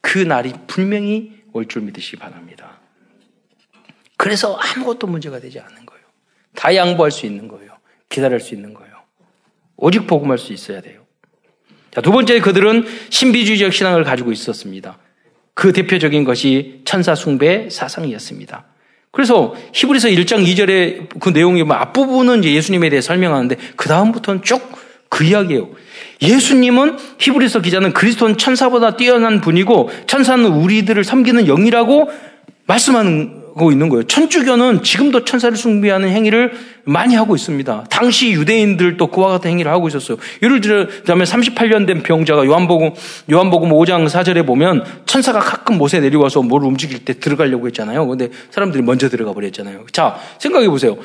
그 날이 분명히 올 줄 믿으시기 바랍니다. 그래서 아무것도 문제가 되지 않는 거예요. 다 양보할 수 있는 거예요. 기다릴 수 있는 거예요. 오직 복음할 수 있어야 돼요. 자, 두 번째 그들은 신비주의적 신앙을 가지고 있었습니다. 그 대표적인 것이 천사 숭배 사상이었습니다. 그래서 히브리서 1장 2절의 그 내용이 뭐 앞부분은 예수님에 대해 설명하는데 그 다음부터는 쭉 그 이야기예요. 예수님은 히브리서 기자는 그리스도는 천사보다 뛰어난 분이고 천사는 우리들을 섬기는 영이라고 말씀하는 하고 있는 거예요. 천주교는 지금도 천사를 숭배하는 행위를 많이 하고 있습니다. 당시 유대인들도 그와 같은 행위를 하고 있었어요. 예를 들자면 38년 된 병자가 요한복음 요한복음 5장 4절에 보면 천사가 가끔 못에 내려와서 뭘 움직일 때 들어가려고 했잖아요. 근데 사람들이 먼저 들어가 버렸잖아요. 자, 생각해 보세요.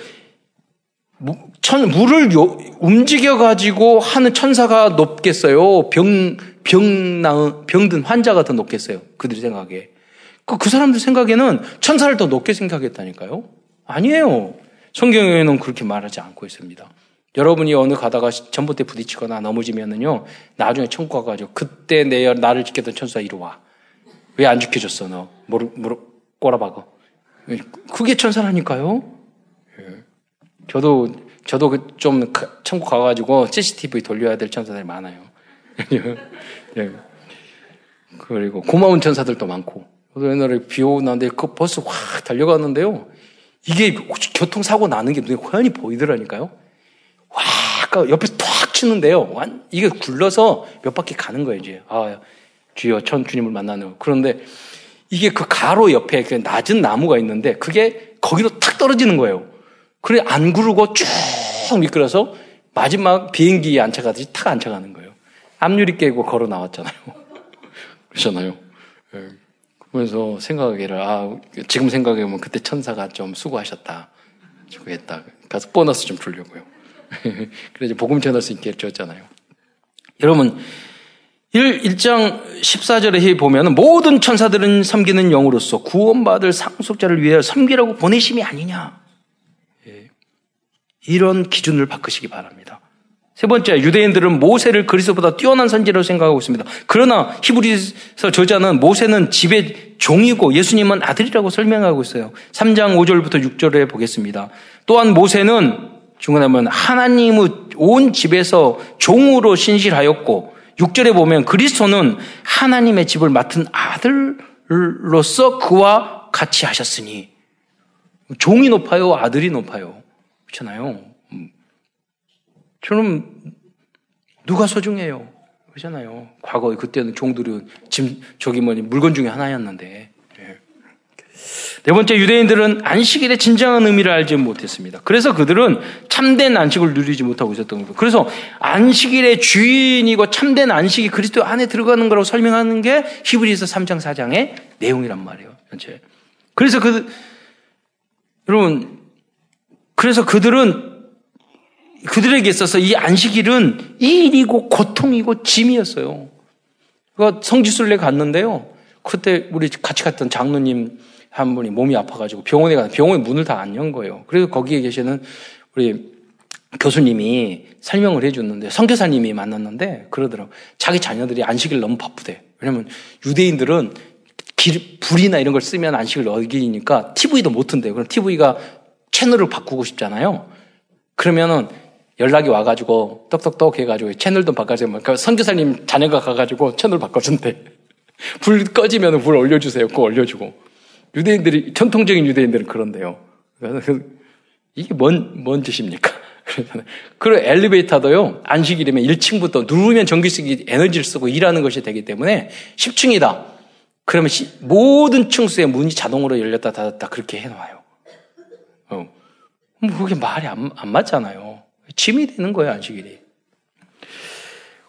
천, 물을 요, 움직여 가지고 하는 천사가 높겠어요. 병, 병, 병든 환자가 더 높겠어요. 그들이 생각에. 그, 그 사람들 생각에는 천사를 더 높게 생각했다니까요? 아니에요. 성경에는 그렇게 말하지 않고 있습니다. 여러분이 어느 가다가 전봇대 부딪히거나 넘어지면은요, 나중에 천국 가가지고, 그때 내, 나를 지켰던 천사 이리 와. 왜 안 지켜줬어, 너? 무릎, 무릎, 꼬라박어. 그게 천사라니까요? 예. 저도, 저도 그좀 천국 가가지고 CCTV 돌려야 될 천사들이 많아요. 예. 그리고 고마운 천사들도 많고. 저도 옛날에 비 오고 나는데 그 버스 확 달려갔는데요. 이게 교통사고 나는 게 눈에 호연히 보이더라니까요. 와, 그 옆에서 탁 치는데요. 완, 이게 굴러서 몇 바퀴 가는 거예요, 이제. 아, 주여, 천 주님을 만나는. 그런데 이게 그 가로 옆에 그 낮은 나무가 있는데 그게 거기로 탁 떨어지는 거예요. 그래, 안 구르고 쭉 미끄러서 마지막 비행기에 앉혀가듯이 탁 앉혀가는 거예요. 앞유리 깨고 걸어 나왔잖아요. 그렇잖아요. 네. 그래서 생각하기를 아 지금 생각해 보면 그때 천사가 좀 수고하셨다 수고했다 가서 보너스 좀 주려고요. 그래서 복음 전할 수 있게 해줬잖아요. 여러분 1, 1장 14절에 보면 모든 천사들은 섬기는 영으로서 구원받을 상속자를 위해 섬기라고 보내심이 아니냐. 예. 이런 기준을 바꾸시기 바랍니다. 세 번째, 유대인들은 모세를 그리스도보다 뛰어난 선지라고 생각하고 있습니다. 그러나 히브리서 저자는 모세는 집의 종이고 예수님은 아들이라고 설명하고 있어요. 3장 5절부터 6절에 보겠습니다. 또한 모세는 중간하면 하나님의 온 집에서 종으로 신실하였고 6절에 보면 그리스도는 하나님의 집을 맡은 아들로서 그와 같이 하셨으니 종이 높아요, 아들이 높아요. 그렇잖아요. 저는 누가 소중해요? 그러잖아요. 과거에 그때는 종들은 짐, 저기 뭐니 물건 중에 하나였는데. 네. 네 번째 유대인들은 안식일의 진정한 의미를 알지 못했습니다. 그래서 그들은 참된 안식을 누리지 못하고 있었던 거예요. 그래서 안식일의 주인이고 참된 안식이 그리스도 안에 들어가는 거라고 설명하는 게 히브리서 3장 4장의 내용이란 말이에요. 전체. 그래서 그 여러분 그래서 그들은 그들에게 있어서 이 안식일은 일이고 고통이고 짐이었어요. 그 성지순례 갔는데요. 그때 우리 같이 갔던 장로님 한 분이 몸이 아파가지고 병원에 가서 병원에 문을 다 안 연 거예요. 그래서 거기에 계시는 우리 교수님이 설명을 해줬는데 선교사님이 만났는데 그러더라고 자기 자녀들이 안식일 너무 바쁘대. 왜냐면 유대인들은 길, 불이나 이런 걸 쓰면 안식을 어기니까 TV도 못 튼대요. 그럼 TV가 채널을 바꾸고 싶잖아요. 그러면은 연락이 와가지고 떡떡떡 해가지고 채널도 바꿔주세요. 그러니까 선교사님 자녀가 가가지고 채널 바꿔준대. 불 꺼지면 불 올려주세요. 그거 올려주고. 유대인들이, 전통적인 유대인들은 그런데요. 이게 뭔, 뭔 짓입니까? 그리고 엘리베이터도요, 안식일이면 1층부터 누르면 전기 쓰기 에너지를 쓰고 일하는 것이 되기 때문에 10층이다. 그러면 시, 모든 층수의 문이 자동으로 열렸다 닫았다 그렇게 해놔요. 어. 뭐 그게 말이 안, 안 맞잖아요. 짐이 되는 거예요, 안식일이.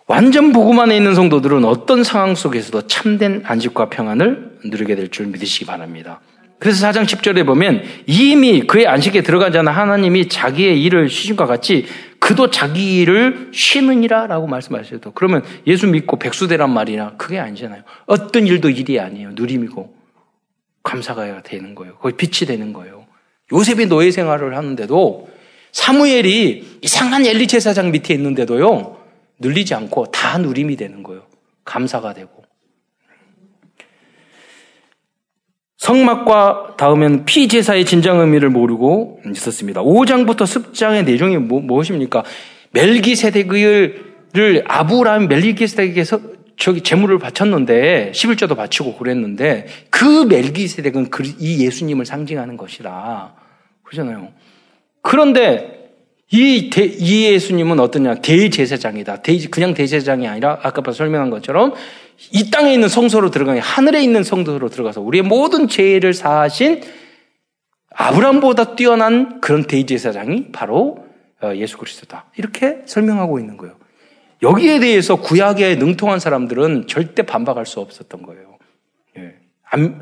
완전 복음 안에 있는 성도들은 어떤 상황 속에서도 참된 안식과 평안을 누리게 될 줄 믿으시기 바랍니다. 그래서 4장 10절에 보면 이미 그의 안식에 들어가지 않은 하나님이 자기의 일을 쉬신과 같이 그도 자기 일을 쉬느니라 라고 말씀하셔도 그러면 예수 믿고 백수되란 말이나 그게 아니잖아요. 어떤 일도 일이 아니에요. 누림이고 감사가 되는 거예요. 거의 빛이 되는 거예요. 요셉이 노예 생활을 하는데도 사무엘이 이상한 엘리 제사장 밑에 있는데도요. 눌리지 않고 다 누림이 되는 거예요. 감사가 되고. 성막과 다음엔 피제사의 진정 의미를 모르고 있었습니다. 5장부터 10장의 내용이 뭐, 무엇입니까? 멜기세덱을 아브라함 멜기세덱에서 저기 재물을 바쳤는데 11조도 바치고 그랬는데 그 멜기세덱은 그, 이 예수님을 상징하는 것이다. 그러잖아요. 그런데 이, 대, 이 예수님은 어떠냐? 대제사장이다. 대, 그냥 대제사장이 아니라 아까 설명한 것처럼 이 땅에 있는 성소로 들어가니 하늘에 있는 성소로 들어가서 우리의 모든 죄를 사하신 아브람보다 뛰어난 그런 대제사장이 바로 어, 예수 그리스도다. 이렇게 설명하고 있는 거예요. 여기에 대해서 구약에 능통한 사람들은 절대 반박할 수 없었던 거예요. 예. 안,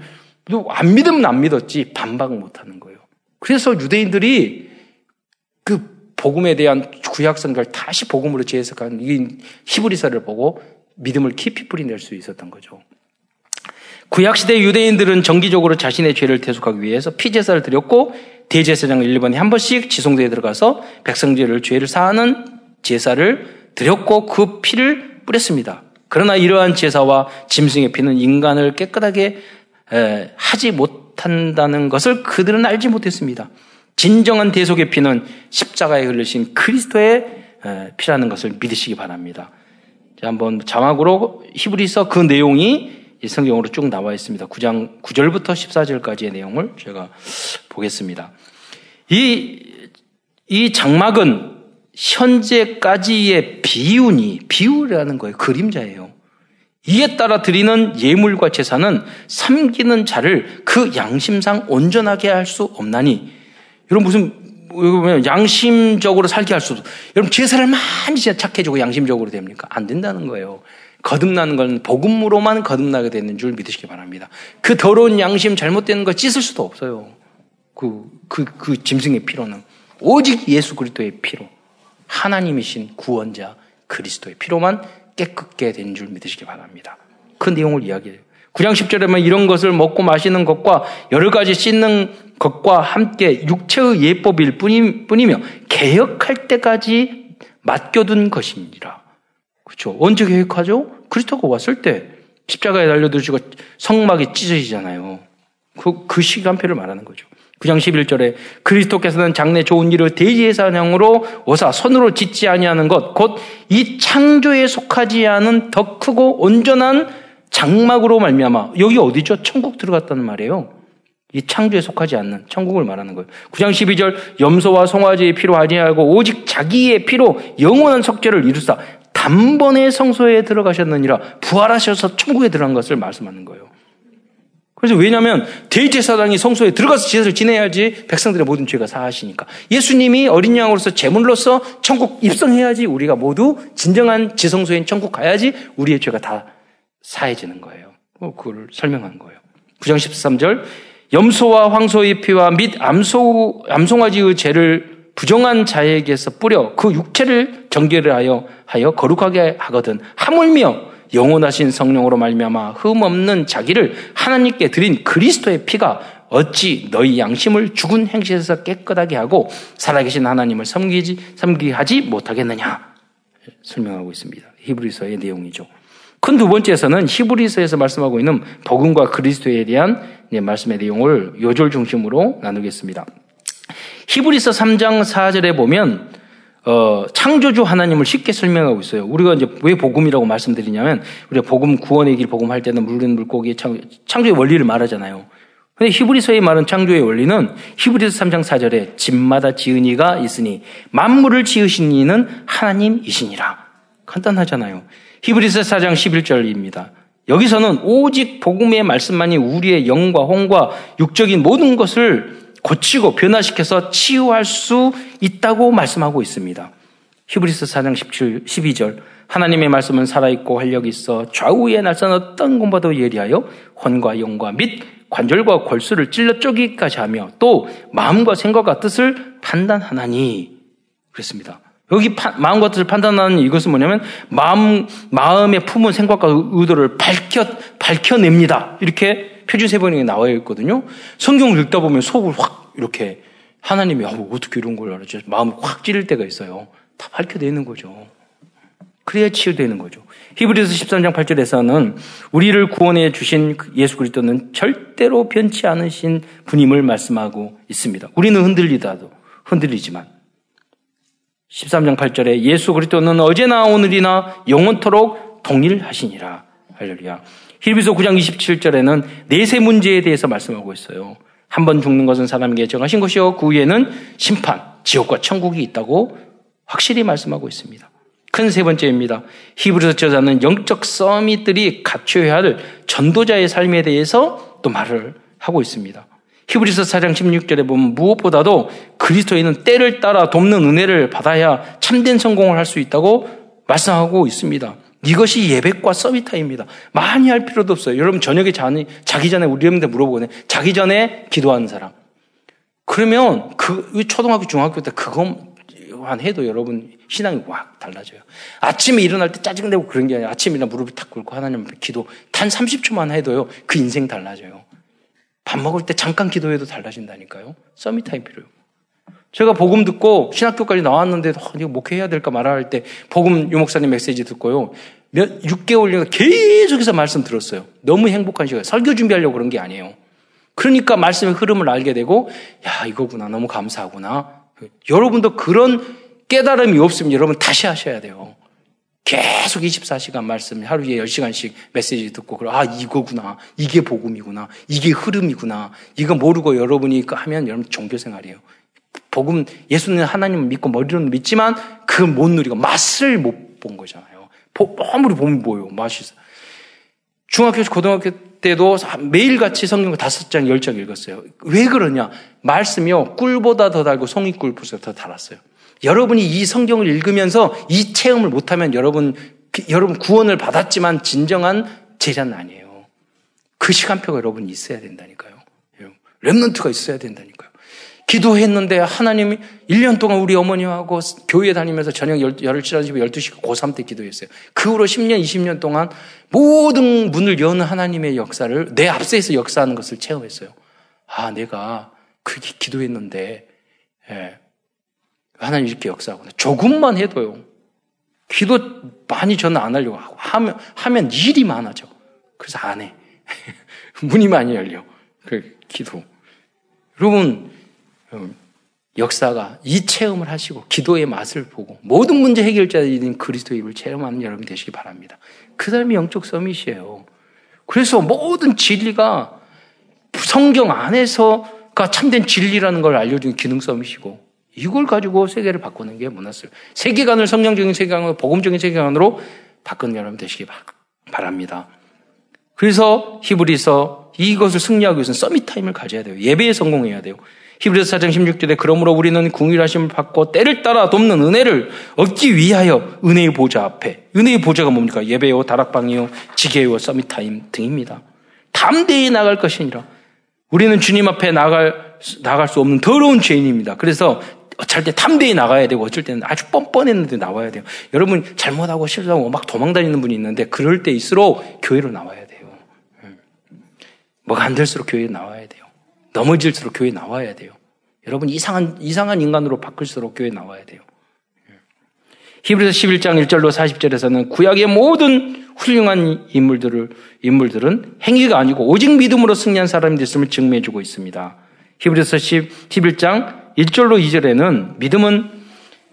안 믿으면 안 믿었지 반박 못 하는 거예요. 그래서 유대인들이 그 복음에 대한 구약 성경을 다시 복음으로 재해석한 이 히브리서를 보고 믿음을 깊이 뿌리낼 수 있었던 거죠. 구약시대 유대인들은 정기적으로 자신의 죄를 대속하기 위해서 피제사를 드렸고 대제사장을 1번에 한 번씩 지성소에 들어가서 백성들을 죄를 사하는 제사를 드렸고 그 피를 뿌렸습니다. 그러나 이러한 제사와 짐승의 피는 인간을 깨끗하게 하지 못한다는 것을 그들은 알지 못했습니다. 진정한 대속의 피는 십자가에 흘리신 그리스도의 피라는 것을 믿으시기 바랍니다. 자, 한번 자막으로 히브리서 그 내용이 성경으로 쭉 나와 있습니다. 9장 9절부터 14절까지의 내용을 제가 보겠습니다. 이, 이 장막은 현재까지의 비운이, 비유라는 거예요. 그림자예요. 이에 따라 드리는 예물과 제사는 삼기는 자를 그 양심상 온전하게 할 수 없나니. 여러분 무슨 양심적으로 살게 할 수도. 여러분 제사를 많이 착해지고 양심적으로 됩니까? 안 된다는 거예요. 거듭나는 건 복음으로만 거듭나게 되는 줄 믿으시기 바랍니다. 그 더러운 양심 잘못되는 거 씻을 수도 없어요. 그, 그, 그 짐승의 피로는. 오직 예수 그리스도의 피로. 하나님이신 구원자 그리스도의 피로만 깨끗게 되는 줄 믿으시기 바랍니다. 그 내용을 이야기해요. 9장 10절에만 이런 것을 먹고 마시는 것과 여러 가지 씻는 것과 함께 육체의 예법일 뿐이며 개혁할 때까지 맡겨둔 것입니다. 그렇죠? 언제 개혁하죠? 그리스도가 왔을 때 십자가에 달려드시고 성막이 찢어지잖아요. 그, 그 시간표를 말하는 거죠. 9장 11절에 그리스도께서는 장래 좋은 일을 대지의사냥으로 오사 손으로 짓지 아니하는 것 곧 이 창조에 속하지 않은 더 크고 온전한 장막으로 말미암아 여기 어디죠? 천국 들어갔다는 말이에요. 이 창조에 속하지 않는 천국을 말하는 거예요. 9장 12절 염소와 송아지의 피로 아니하고 오직 자기의 피로 영원한 속죄를 이루사 단번에 성소에 들어가셨느니라 부활하셔서 천국에 들어간 것을 말씀하는 거예요. 그래서 왜냐하면 대제사장이 성소에 들어가서 제사를 지내야지 백성들의 모든 죄가 사하시니까 예수님이 어린 양으로서 제물로서 천국 입성해야지 우리가 모두 진정한 지성소인 천국 가야지 우리의 죄가 다 사해지는 거예요. 그걸 설명한 거예요. 9장 13절 염소와 황소의 피와 및 암소, 암송아지의 죄를 부정한 자에게서 뿌려 그 육체를 정결을 하여 하여 거룩하게 하거든 하물며 영원하신 성령으로 말미암아 흠 없는 자기를 하나님께 드린 그리스도의 피가 어찌 너희 양심을 죽은 행실에서 깨끗하게 하고 살아계신 하나님을 섬기지 섬기하지 못하겠느냐 설명하고 있습니다. 히브리서의 내용이죠. 큰 두 번째에서는 히브리서에서 말씀하고 있는 복음과 그리스도에 대한 말씀의 내용을 요절 중심으로 나누겠습니다. 히브리서 3장 4절에 보면 어, 창조주 하나님을 쉽게 설명하고 있어요. 우리가 이제 왜 복음이라고 말씀드리냐면 우리가 복음 구원의 길 복음 할 때는 물은 물고기 창, 조의 원리를 말하잖아요. 근데 히브리서의 말은 창조의 원리는 히브리서 3장 4절에 집마다 지은 이가 있으니 만물을 지으신 이는 하나님이시니라. 간단하잖아요. 히브리서 4장 11절입니다. 여기서는 오직 복음의 말씀만이 우리의 영과 홍과 육적인 모든 것을 고치고 변화시켜서 치유할 수 있다고 말씀하고 있습니다. 히브리서 4장 17, 12절 하나님의 말씀은 살아있고 활력이 있어 좌우의 날선 어떤 것보다도 예리하여 혼과 영과 및 관절과 골수를 찔러 쪼기까지 하며 또 마음과 생각과 뜻을 판단하나니 그랬습니다. 여기 파, 마음과 뜻을 판단하는 이것은 뭐냐면 마음 마음의 품은 생각과 의도를 밝혀 밝혀냅니다. 이렇게 표준 세 번이 나와 있거든요. 성경을 읽다 보면 속을 확 이렇게 하나님이 어, 어떻게 이런 걸 알았지? 마음이 확 찌를 때가 있어요. 다 밝혀내는 거죠. 그래야 치유되는 거죠. 히브리서 13장 8절에서는 우리를 구원해 주신 그 예수 그리스도는 절대로 변치 않으신 분임을 말씀하고 있습니다. 우리는 흔들리다도 흔들리지만 13장 8절에 예수 그리스도는 어제나 오늘이나 영원토록 동일하시니라. 할렐루야. 히브리서 9장 27절에는 내세 문제에 대해서 말씀하고 있어요. 한 번 죽는 것은 사람에게 정하신 것이요 그 후에는 심판, 지옥과 천국이 있다고 확실히 말씀하고 있습니다. 큰 세 번째입니다. 히브리서 저자는 영적 서밋들이 갖춰야 할 전도자의 삶에 대해서 또 말을 하고 있습니다. 히브리서 4장 16절에 보면 무엇보다도 그리스도인은 때를 따라 돕는 은혜를 받아야 참된 성공을 할 수 있다고 말씀하고 있습니다. 이것이 예배과 서비타입니다. 많이 할 필요도 없어요. 여러분 저녁에 자니, 자기 전에 우리 여러분들 물어보거든요. 자기 전에 기도하는 사람. 그러면 그 초등학교 중학교 때 그것만 해도 여러분 신앙이 확 달라져요. 아침에 일어날 때 짜증내고 그런 게 아니라 아침에 일어나 무릎을 탁 꿇고 하나님 앞에 기도 단 30초만 해도요. 그 인생 달라져요. 밥 먹을 때 잠깐 기도해도 달라진다니까요. 서밋 타임 필요해요. 제가 복음 듣고 신학교까지 나왔는데 어, 이거 목회해야 될까 말아 할 때 복음 유목사님 메시지 듣고요. 몇 6개월 계속해서 말씀 들었어요. 너무 행복한 시간. 설교 준비하려고 그런 게 아니에요. 그러니까 말씀의 흐름을 알게 되고 야 이거구나 너무 감사하구나. 여러분도 그런 깨달음이 없으면 여러분 다시 하셔야 돼요. 계속 24시간 말씀, 하루에 10시간씩 메시지 듣고, 아, 이거구나. 이게 복음이구나. 이게 흐름이구나. 이거 모르고 여러분이 하면 여러분 종교 생활이에요. 복음 예수는 하나님을 믿고 머리로는 믿지만 그 못 누리고 맛을 못 본 거잖아요. 아무리 보면 뭐예요? 맛이 있어. 중학교, 고등학교 때도 매일같이 성경 다섯 장, 열 장 읽었어요. 왜 그러냐? 말씀이요. 꿀보다 더 달고 송이꿀보다 더 달았어요. 여러분이 이 성경을 읽으면서 이 체험을 못하면 여러분, 그, 여러분 구원을 받았지만 진정한 제자는 아니에요. 그 시간표가 여러분 있어야 된다니까요. 랩런트가 있어야 된다니까요. 기도했는데 하나님이 1년 동안 우리 어머니하고 교회 다니면서 저녁 10시간 집에 12시 고3 때 기도했어요. 그 후로 10년, 20년 동안 모든 문을 여는 하나님의 역사를 내 앞세에서 역사하는 것을 체험했어요. 아, 내가 그렇게 기도했는데, 예. 하나님 이렇게 역사하구나. 조금만 해도요. 기도 많이 저는 안 하려고 하고, 하면, 하면 일이 많아져. 그래서 안 해. 문이 많이 열려. 그 기도. 여러분, 역사가 이 체험을 하시고 기도의 맛을 보고 모든 문제 해결자인 그리스도의 입을 체험하는 여러분 되시기 바랍니다. 그 사람이 영적 summit이에요. 그래서 모든 진리가 성경 안에서가 참된 진리라는 걸 알려주는 기능 summit이고 이걸 가지고 세계를 바꾸는 게 문화슬. 세계관을 성경적인 세계관으로 복음적인 세계관으로 바꾸는 여러분 되시기 바랍니다. 그래서 히브리서 이것을 승리하기 위해서는 summit time을 가져야 돼요. 예배에 성공해야 돼요. 히브리서 4장 16절에 그러므로 우리는 긍휼하심을 받고 때를 따라 돕는 은혜를 얻기 위하여 은혜의 보좌 앞에 은혜의 보좌가 뭡니까? 예배요, 다락방이요, 지게요, 서밋 타임 등입니다. 담대히 나갈 것이 아니라 우리는 주님 앞에 나갈 나갈 수 없는 더러운 죄인입니다. 그래서 어쩔 때 담대히 나가야 되고 어쩔 때는 아주 뻔뻔했는데 나와야 돼요. 여러분 잘못하고 실수하고 막 도망다니는 분이 있는데 그럴 때일수록 교회로 나와야 돼요. 음. 뭐가 안 될수록 교회에 나와야 돼요. 넘어질수록 교회 나와야 돼요. 여러분 이상한 이상한 인간으로 바뀔수록 교회 나와야 돼요. 히브리서 11장 1절로 40절에서는 구약의 모든 훌륭한 인물들을 인물들은 행위가 아니고 오직 믿음으로 승리한 사람이 됐음을 증명해 주고 있습니다. 히브리서 10, 11장 1절로 2절에는 믿음은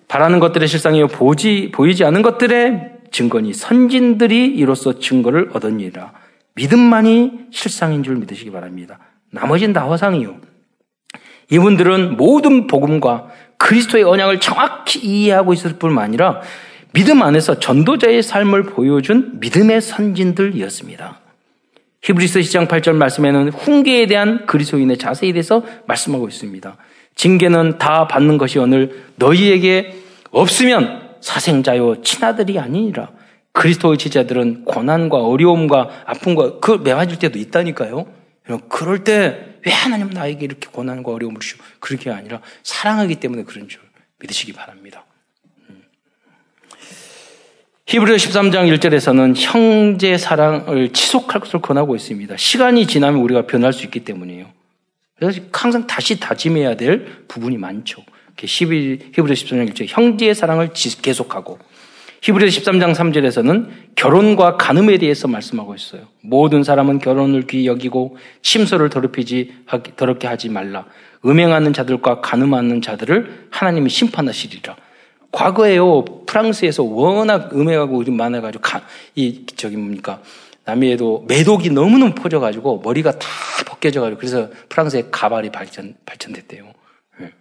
바라는 것들의 실상이요 보지 보이지 않은 것들의 증거니 선진들이 이로써 증거를 얻었니라. 믿음만이 실상인 줄 믿으시기 바랍니다. 나머지는 다 허상이요. 이분들은 모든 복음과 그리스도의 언약을 정확히 이해하고 있을 뿐만 아니라 믿음 안에서 전도자의 삶을 보여준 믿음의 선진들이었습니다. 히브리서 시장 8절 말씀에는 훈계에 대한 그리스도인의 자세에 대해서 말씀하고 있습니다. 징계는 다 받는 것이 오늘 너희에게 없으면 사생자요 친아들이 아니니라. 그리스도의 제자들은 고난과 어려움과 아픔과 그 매맞을 때도 있다니까요. 그럴 때 왜 하나님 나에게 이렇게 고난과 어려움을 주시고 그렇게 아니라 사랑하기 때문에 그런 줄 믿으시기 바랍니다. 음. 히브리서 13장 1절에서는 형제 사랑을 지속할 것을 권하고 있습니다. 시간이 지나면 우리가 변할 수 있기 때문이에요. 그래서 항상 다시 다짐해야 될 부분이 많죠. 11, 히브리서 13장 1절 형제의 사랑을 계속하고 히브리서 13장 3절에서는 결혼과 간음에 대해서 말씀하고 있어요. 모든 사람은 결혼을 귀히 여기고 침소를 더럽히지 더럽게 하지 말라. 음행하는 자들과 간음하는 자들을 하나님이 심판하시리라. 과거에요 프랑스에서 워낙 음행하고 많아가지고 가, 이 저기 뭡니까 남미에도 매독이 너무너무 퍼져가지고 머리가 다 벗겨져가지고 그래서 프랑스의 가발이 발전 발전됐대요. 네.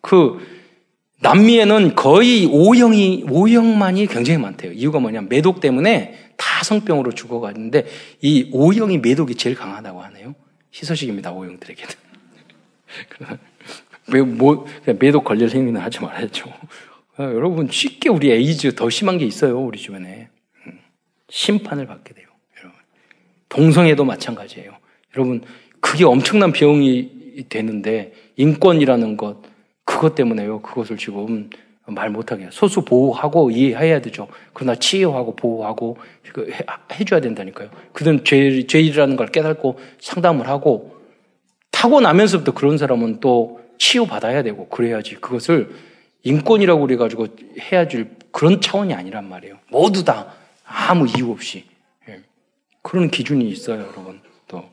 그 남미에는 거의 O형이, O형만이 굉장히 많대요. 이유가 뭐냐면 매독 때문에 다 성병으로 죽어가는데 이 O형이 매독이 제일 강하다고 하네요. 희소식입니다, O형들에게는. 매, 뭐, 매독 걸릴 행위는 하지 말아야죠. 아, 여러분, 쉽게 우리 에이즈 더 심한 게 있어요, 우리 주변에. 음, 심판을 받게 돼요. 동성애도 마찬가지예요. 여러분, 그게 엄청난 비용이 되는데, 인권이라는 것, 그것 때문에요. 그것을 지금 말 못하게. 소수 보호하고 이해해야 되죠. 그러나 치유하고 보호하고 해줘야 된다니까요. 그들은 죄, 죄일이라는 걸 깨닫고 상담을 하고 타고 나면서부터 그런 사람은 또 치유받아야 되고 그래야지 그것을 인권이라고 그래가지고 해야 줄 그런 차원이 아니란 말이에요. 모두 다 아무 이유 없이. 예. 그런 기준이 있어요, 여러분. 또.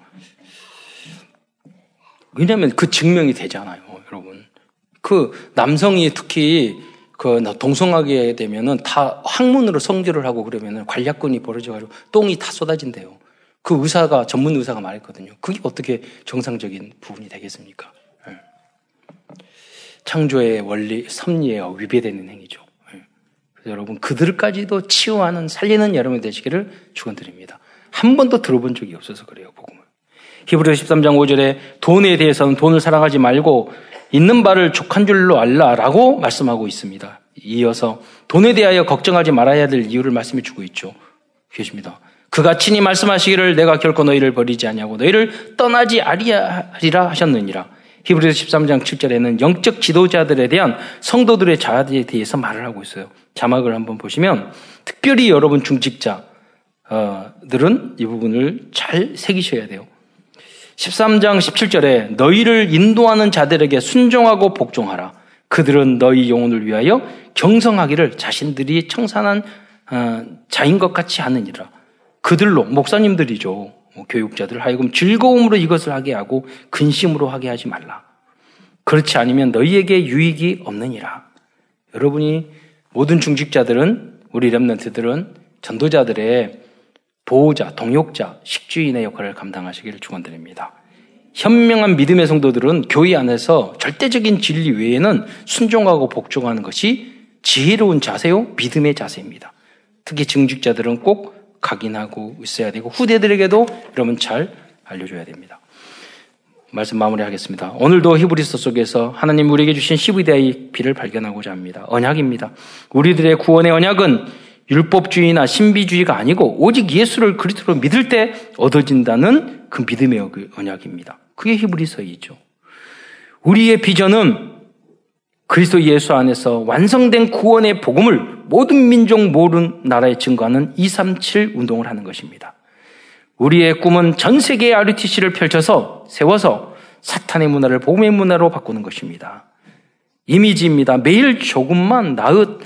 왜냐하면 그 증명이 되잖아요, 여러분. 그 남성이 특히 그 동성하게 되면은 다 학문으로 성질을 하고 그러면은 관략근이 벌어져가지고 똥이 다 쏟아진대요. 그 의사가 전문 의사가 말했거든요. 그게 어떻게 정상적인 부분이 되겠습니까? 네. 창조의 원리, 섭리에 위배되는 행위죠. 네. 그래서 여러분 그들까지도 치유하는 살리는 여러분 되시기를 축원드립니다. 한 번도 들어본 적이 없어서 그래요 복음을. 히브리서 13장 5절에 돈에 대해서는 돈을 사랑하지 말고 있는 바를 족한 줄로 알라라고 말씀하고 있습니다. 이어서 돈에 대하여 걱정하지 말아야 될 이유를 말씀해 주고 있죠. 계십니다. 그가 친히 말씀하시기를 내가 결코 너희를 버리지 아니하고 너희를 떠나지 아니하리라 하셨느니라. 히브리서 13장 7절에는 영적 지도자들에 대한 성도들의 자아에 대해서 말을 하고 있어요. 자막을 한번 보시면 특별히 여러분 중직자 들은 이 부분을 잘 새기셔야 돼요. 13장 17절에 너희를 인도하는 자들에게 순종하고 복종하라. 그들은 너희 영혼을 위하여 경성하기를 자신들이 청산한 어, 자인 것 같이 하느니라. 그들로 목사님들이죠. 뭐 교육자들 하여금 즐거움으로 이것을 하게 하고 근심으로 하게 하지 말라. 그렇지 않으면 너희에게 유익이 없느니라. 여러분이 모든 중직자들은 우리 렘넌트들은 전도자들의 보호자, 동역자, 식주인의 역할을 감당하시기를 축원드립니다. 현명한 믿음의 성도들은 교회 안에서 절대적인 진리 외에는 순종하고 복종하는 것이 지혜로운 자세요, 믿음의 자세입니다. 특히 증직자들은 꼭 각인하고 있어야 되고 후대들에게도 여러분 잘 알려줘야 됩니다. 말씀 마무리하겠습니다. 오늘도 히브리서 속에서 하나님 우리에게 주신 시브대의 비를 발견하고자 합니다. 언약입니다. 우리들의 구원의 언약은 율법주의나 신비주의가 아니고 오직 예수를 그리스도로 믿을 때 얻어진다는 그 믿음의 언약입니다. 그게 히브리서이죠. 우리의 비전은 그리스도 예수 안에서 완성된 구원의 복음을 모든 민족 모든 나라에 증거하는 237 운동을 하는 것입니다. 우리의 꿈은 전 세계의 RUTC를 펼쳐서 세워서 사탄의 문화를 복음의 문화로 바꾸는 것입니다. 이미지입니다. 매일 조금만 나의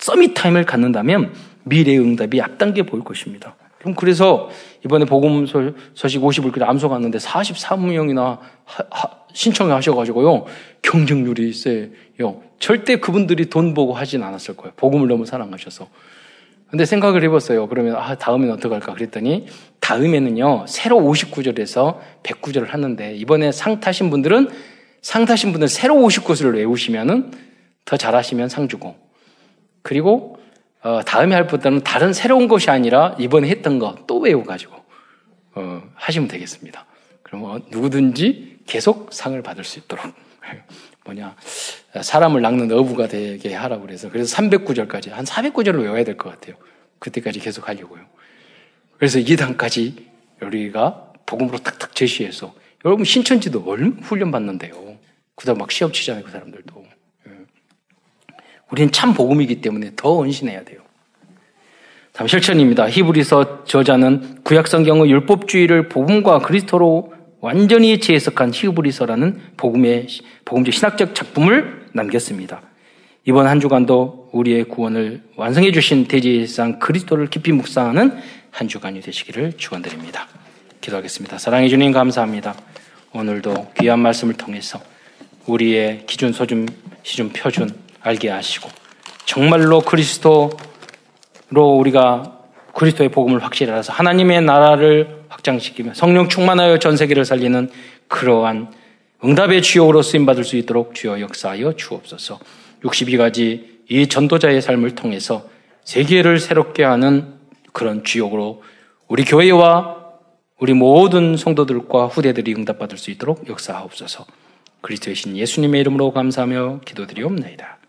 summit time을 갖는다면 미래의 응답이 앞당겨 보일 것입니다. 그럼 그래서 이번에 복음 소식 50을 암송하는데 43명이나 신청을 하셔가지고요. 경쟁률이 세요. 절대 그분들이 돈 보고 하진 않았을 거예요. 복음을 너무 사랑하셔서. 근데 생각을 해봤어요. 그러면, 아, 다음엔 어떡할까? 그랬더니, 다음에는요, 새로 59절에서 109절을 하는데, 이번에 상 타신 분들은, 상 타신 분들 새로 59절을 외우시면은, 더 잘하시면 상 주고, 그리고, 어, 다음에 할 것보다는 다른 새로운 것이 아니라, 이번에 했던 거 또 외워가지고, 어, 하시면 되겠습니다. 그러면 누구든지 계속 상을 받을 수 있도록. 뭐냐, 사람을 낚는 어부가 되게 하라고 그래서 그래서 309절까지 한 409절을 외워야 될 것 같아요. 그때까지 계속 하려고요. 그래서 2단까지 우리가 복음으로 탁탁 제시해서 여러분 신천지도 얼마 훈련 받는데요. 그다음 막 시험 치잖아요, 그 사람들도. 예. 우리는 참 복음이기 때문에 더 헌신해야 돼요. 다음 실천입니다. 히브리서 저자는 구약 성경의 율법주의를 복음과 그리스도로 완전히 재해석한 히브리서라는 복음의 복음적 신학적 작품을 남겼습니다. 이번 한 주간도 우리의 구원을 완성해 주신 대제상 그리스도를 깊이 묵상하는 한 주간이 되시기를 축원드립니다. 기도하겠습니다. 사랑해 주님 감사합니다. 오늘도 귀한 말씀을 통해서 우리의 기준 소준 시준 표준 알게 하시고 정말로 그리스도로 우리가 그리스도의 복음을 확실히 알아서 하나님의 나라를 확장시키며 성령 충만하여 전 세계를 살리는 그러한 응답의 주역으로 쓰임 받을 수 있도록 주여 역사하여 주옵소서. 62가지 이 전도자의 삶을 통해서 세계를 새롭게 하는 그런 주역으로 우리 교회와 우리 모든 성도들과 후대들이 응답받을 수 있도록 역사하옵소서. 그리스도의 신 예수님의 이름으로 감사하며 기도드리옵나이다.